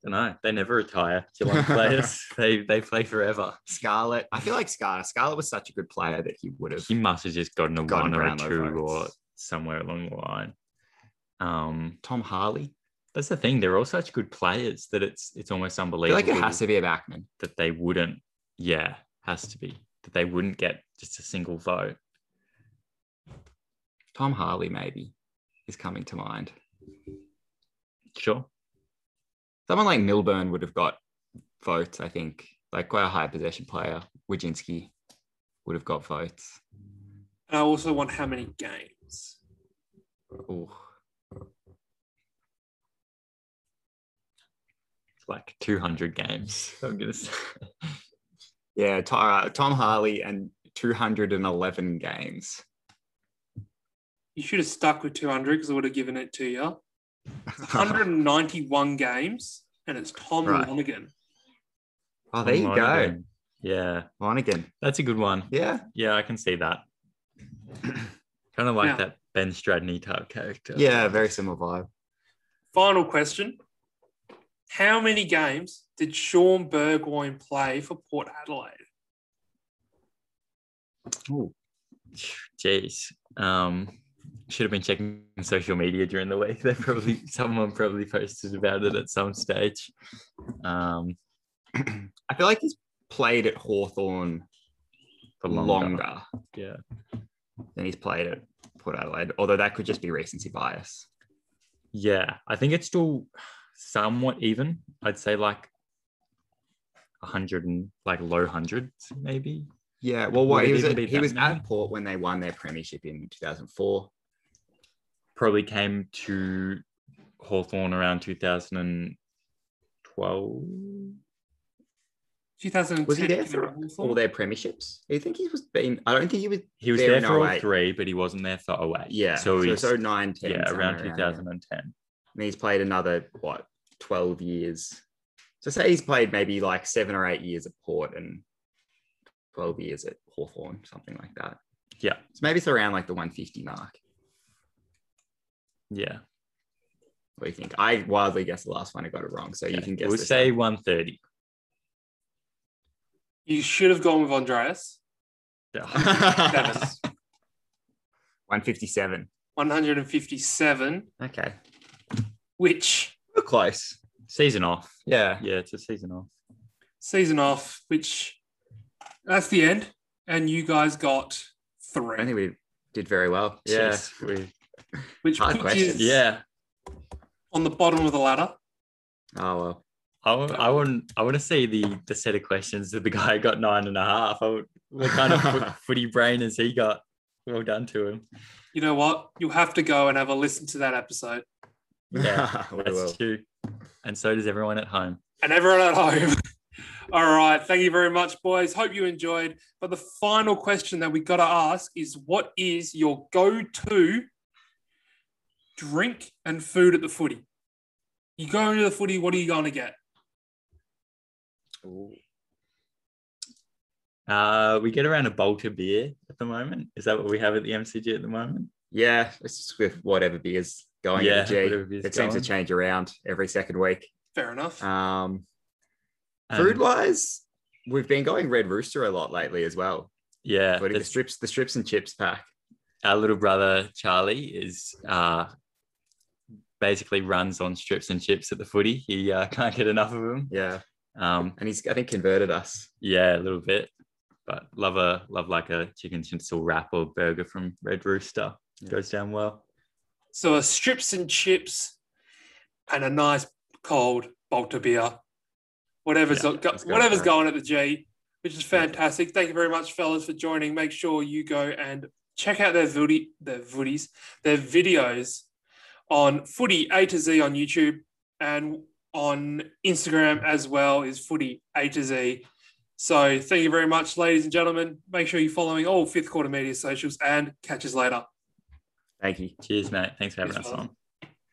S4: don't know. They never retire. Geelong <laughs> players. They they play forever.
S5: Scarlett. I feel like Scar. Scarlett was such a good player that he would have.
S4: He must have just gotten a
S5: Gotten
S4: one or a
S5: Brownlow
S4: two or somewhere along the line. Um,
S5: Tom Harley.
S4: That's the thing. They're all such good players that it's it's almost
S5: I feel
S4: unbelievable
S5: like it has to be a backman.
S4: that they wouldn't. Yeah, has to be that they wouldn't get just a single vote.
S5: Tom Harley maybe is coming to mind.
S4: Sure.
S5: Someone like Milburn would have got votes. I think like quite a high possession player. Wojcinski would have got votes.
S3: And I also want how many games.
S5: Ooh.
S4: Like 200 games. <laughs> I'm gonna say.
S5: Yeah, Tom, Tom Harley and 211 games.
S3: You should have stuck with 200 because I would have given it to you. <laughs> 191 games, and it's Tom
S5: Right.
S3: Lonergan.
S5: oh, there you go.
S4: Yeah,
S5: Lonergan.
S4: that's a good one.
S5: Yeah.
S4: Yeah, I can see that. <clears throat> kind of like
S3: Yeah.
S4: that Ben Stratton type character.
S5: Yeah, very similar vibe.
S3: Final question. How many games did Shaun Burgoyne play for Port Adelaide?
S4: Oh, jeez. Um, should have been checking social media during the week. <laughs> They probably someone probably posted about it at some stage. Um, <clears throat>
S5: I feel like he's played at Hawthorn
S4: for
S5: longer.
S4: longer. Yeah.
S5: than he's played at Port Adelaide, although that could just be recency bias.
S4: Yeah, I think it's still somewhat even. I'd say like a hundred and like low hundreds, maybe.
S5: Yeah, well, what
S4: Would
S5: he was
S4: even
S5: at, he was
S4: many?
S5: at Port when they won their premiership in 2004.
S4: Probably came to Hawthorn around 2012.
S3: 2010.
S5: Was he there for
S3: Hawthorn?
S5: all their premierships? I think he was been. I don't think he was.
S4: He was
S5: There
S4: there, for all
S5: oh
S4: three, but he wasn't there for 08.
S5: Yeah,
S4: So,
S5: so
S4: he's,
S5: it's 09, 10,
S4: yeah, around
S5: there.
S4: 2010.
S5: And he's played another what 12 years. So say he's played maybe like seven or eight years at Port and 12 years at Hawthorn, something like that.
S4: Yeah.
S5: So maybe it's around like the 150 mark.
S4: Yeah.
S5: What do you think? I wildly guessed the last one. I got it wrong. So you can guess.
S4: We'll say
S5: one.
S4: 130.
S3: You should have gone with Andreas.
S4: Yeah. <laughs> <laughs>
S5: 157.
S3: 157,
S5: Okay.
S3: Which
S5: We're close.
S4: Season off.
S5: Yeah.
S4: Yeah, it's a season off.
S3: season off, which that's the end. And you guys got three.
S5: I think we did very well. Yeah.
S4: We-
S3: which
S5: hard
S3: puts you
S5: questions.
S4: yeah.
S3: on the bottom of the ladder.
S5: Oh well.
S4: I want, I want, I want to see the the set of questions that the guy <laughs> got nine and a half. I what kind of foot, <laughs> footy brain has he got? Well done to him.
S3: You know what? You'll have to go and have a listen to that episode.
S4: Yeah, <laughs> That's
S5: will.
S4: true. And so does everyone at home.
S3: and everyone at home. <laughs> All right. Thank you very much, boys. Hope you enjoyed. But the final question that we got to ask is what is your go to drink and food at the footy? You go into the footy, what are you going to get?
S4: Uh, we get around a Balter beer at the moment. Is that what we have at the MCG at the moment?
S5: Yeah, it's just with whatever beers going
S4: Yeah,
S5: at the G.
S4: whatever beer's
S5: It seems to change around every second week.
S3: Fair enough.
S5: Um,
S4: And-
S5: food wise, we've been going Red Rooster a lot lately as well.
S4: Yeah,
S5: Including the strips, the strips and chips pack.
S4: our little brother Charlie is uh, basically runs on strips and chips at the footy. He uh, <laughs> can't get enough of them.
S5: Yeah,
S4: Um,
S5: and he's I think converted us.
S4: yeah, a little bit, but love a love like a chicken schnitzel wrap or burger from Red Rooster.
S5: Yeah.
S4: Goes down well.
S3: So a strips and chips and a nice cold Balter beer. Whatever's,
S4: Yeah,
S3: go- whatever's going at the G, which is fantastic. Thank you very much, fellas, for joining. Make sure you go and check out their footy, their footies, their videos on footy A to Z on YouTube and on Instagram as well is footy A to Z. So thank you very much, ladies and gentlemen. Make sure you're following all fifth quarter media socials and catch us later.
S5: Thank you.
S4: Cheers, mate. Thanks for having
S3: Cheers,
S4: us on.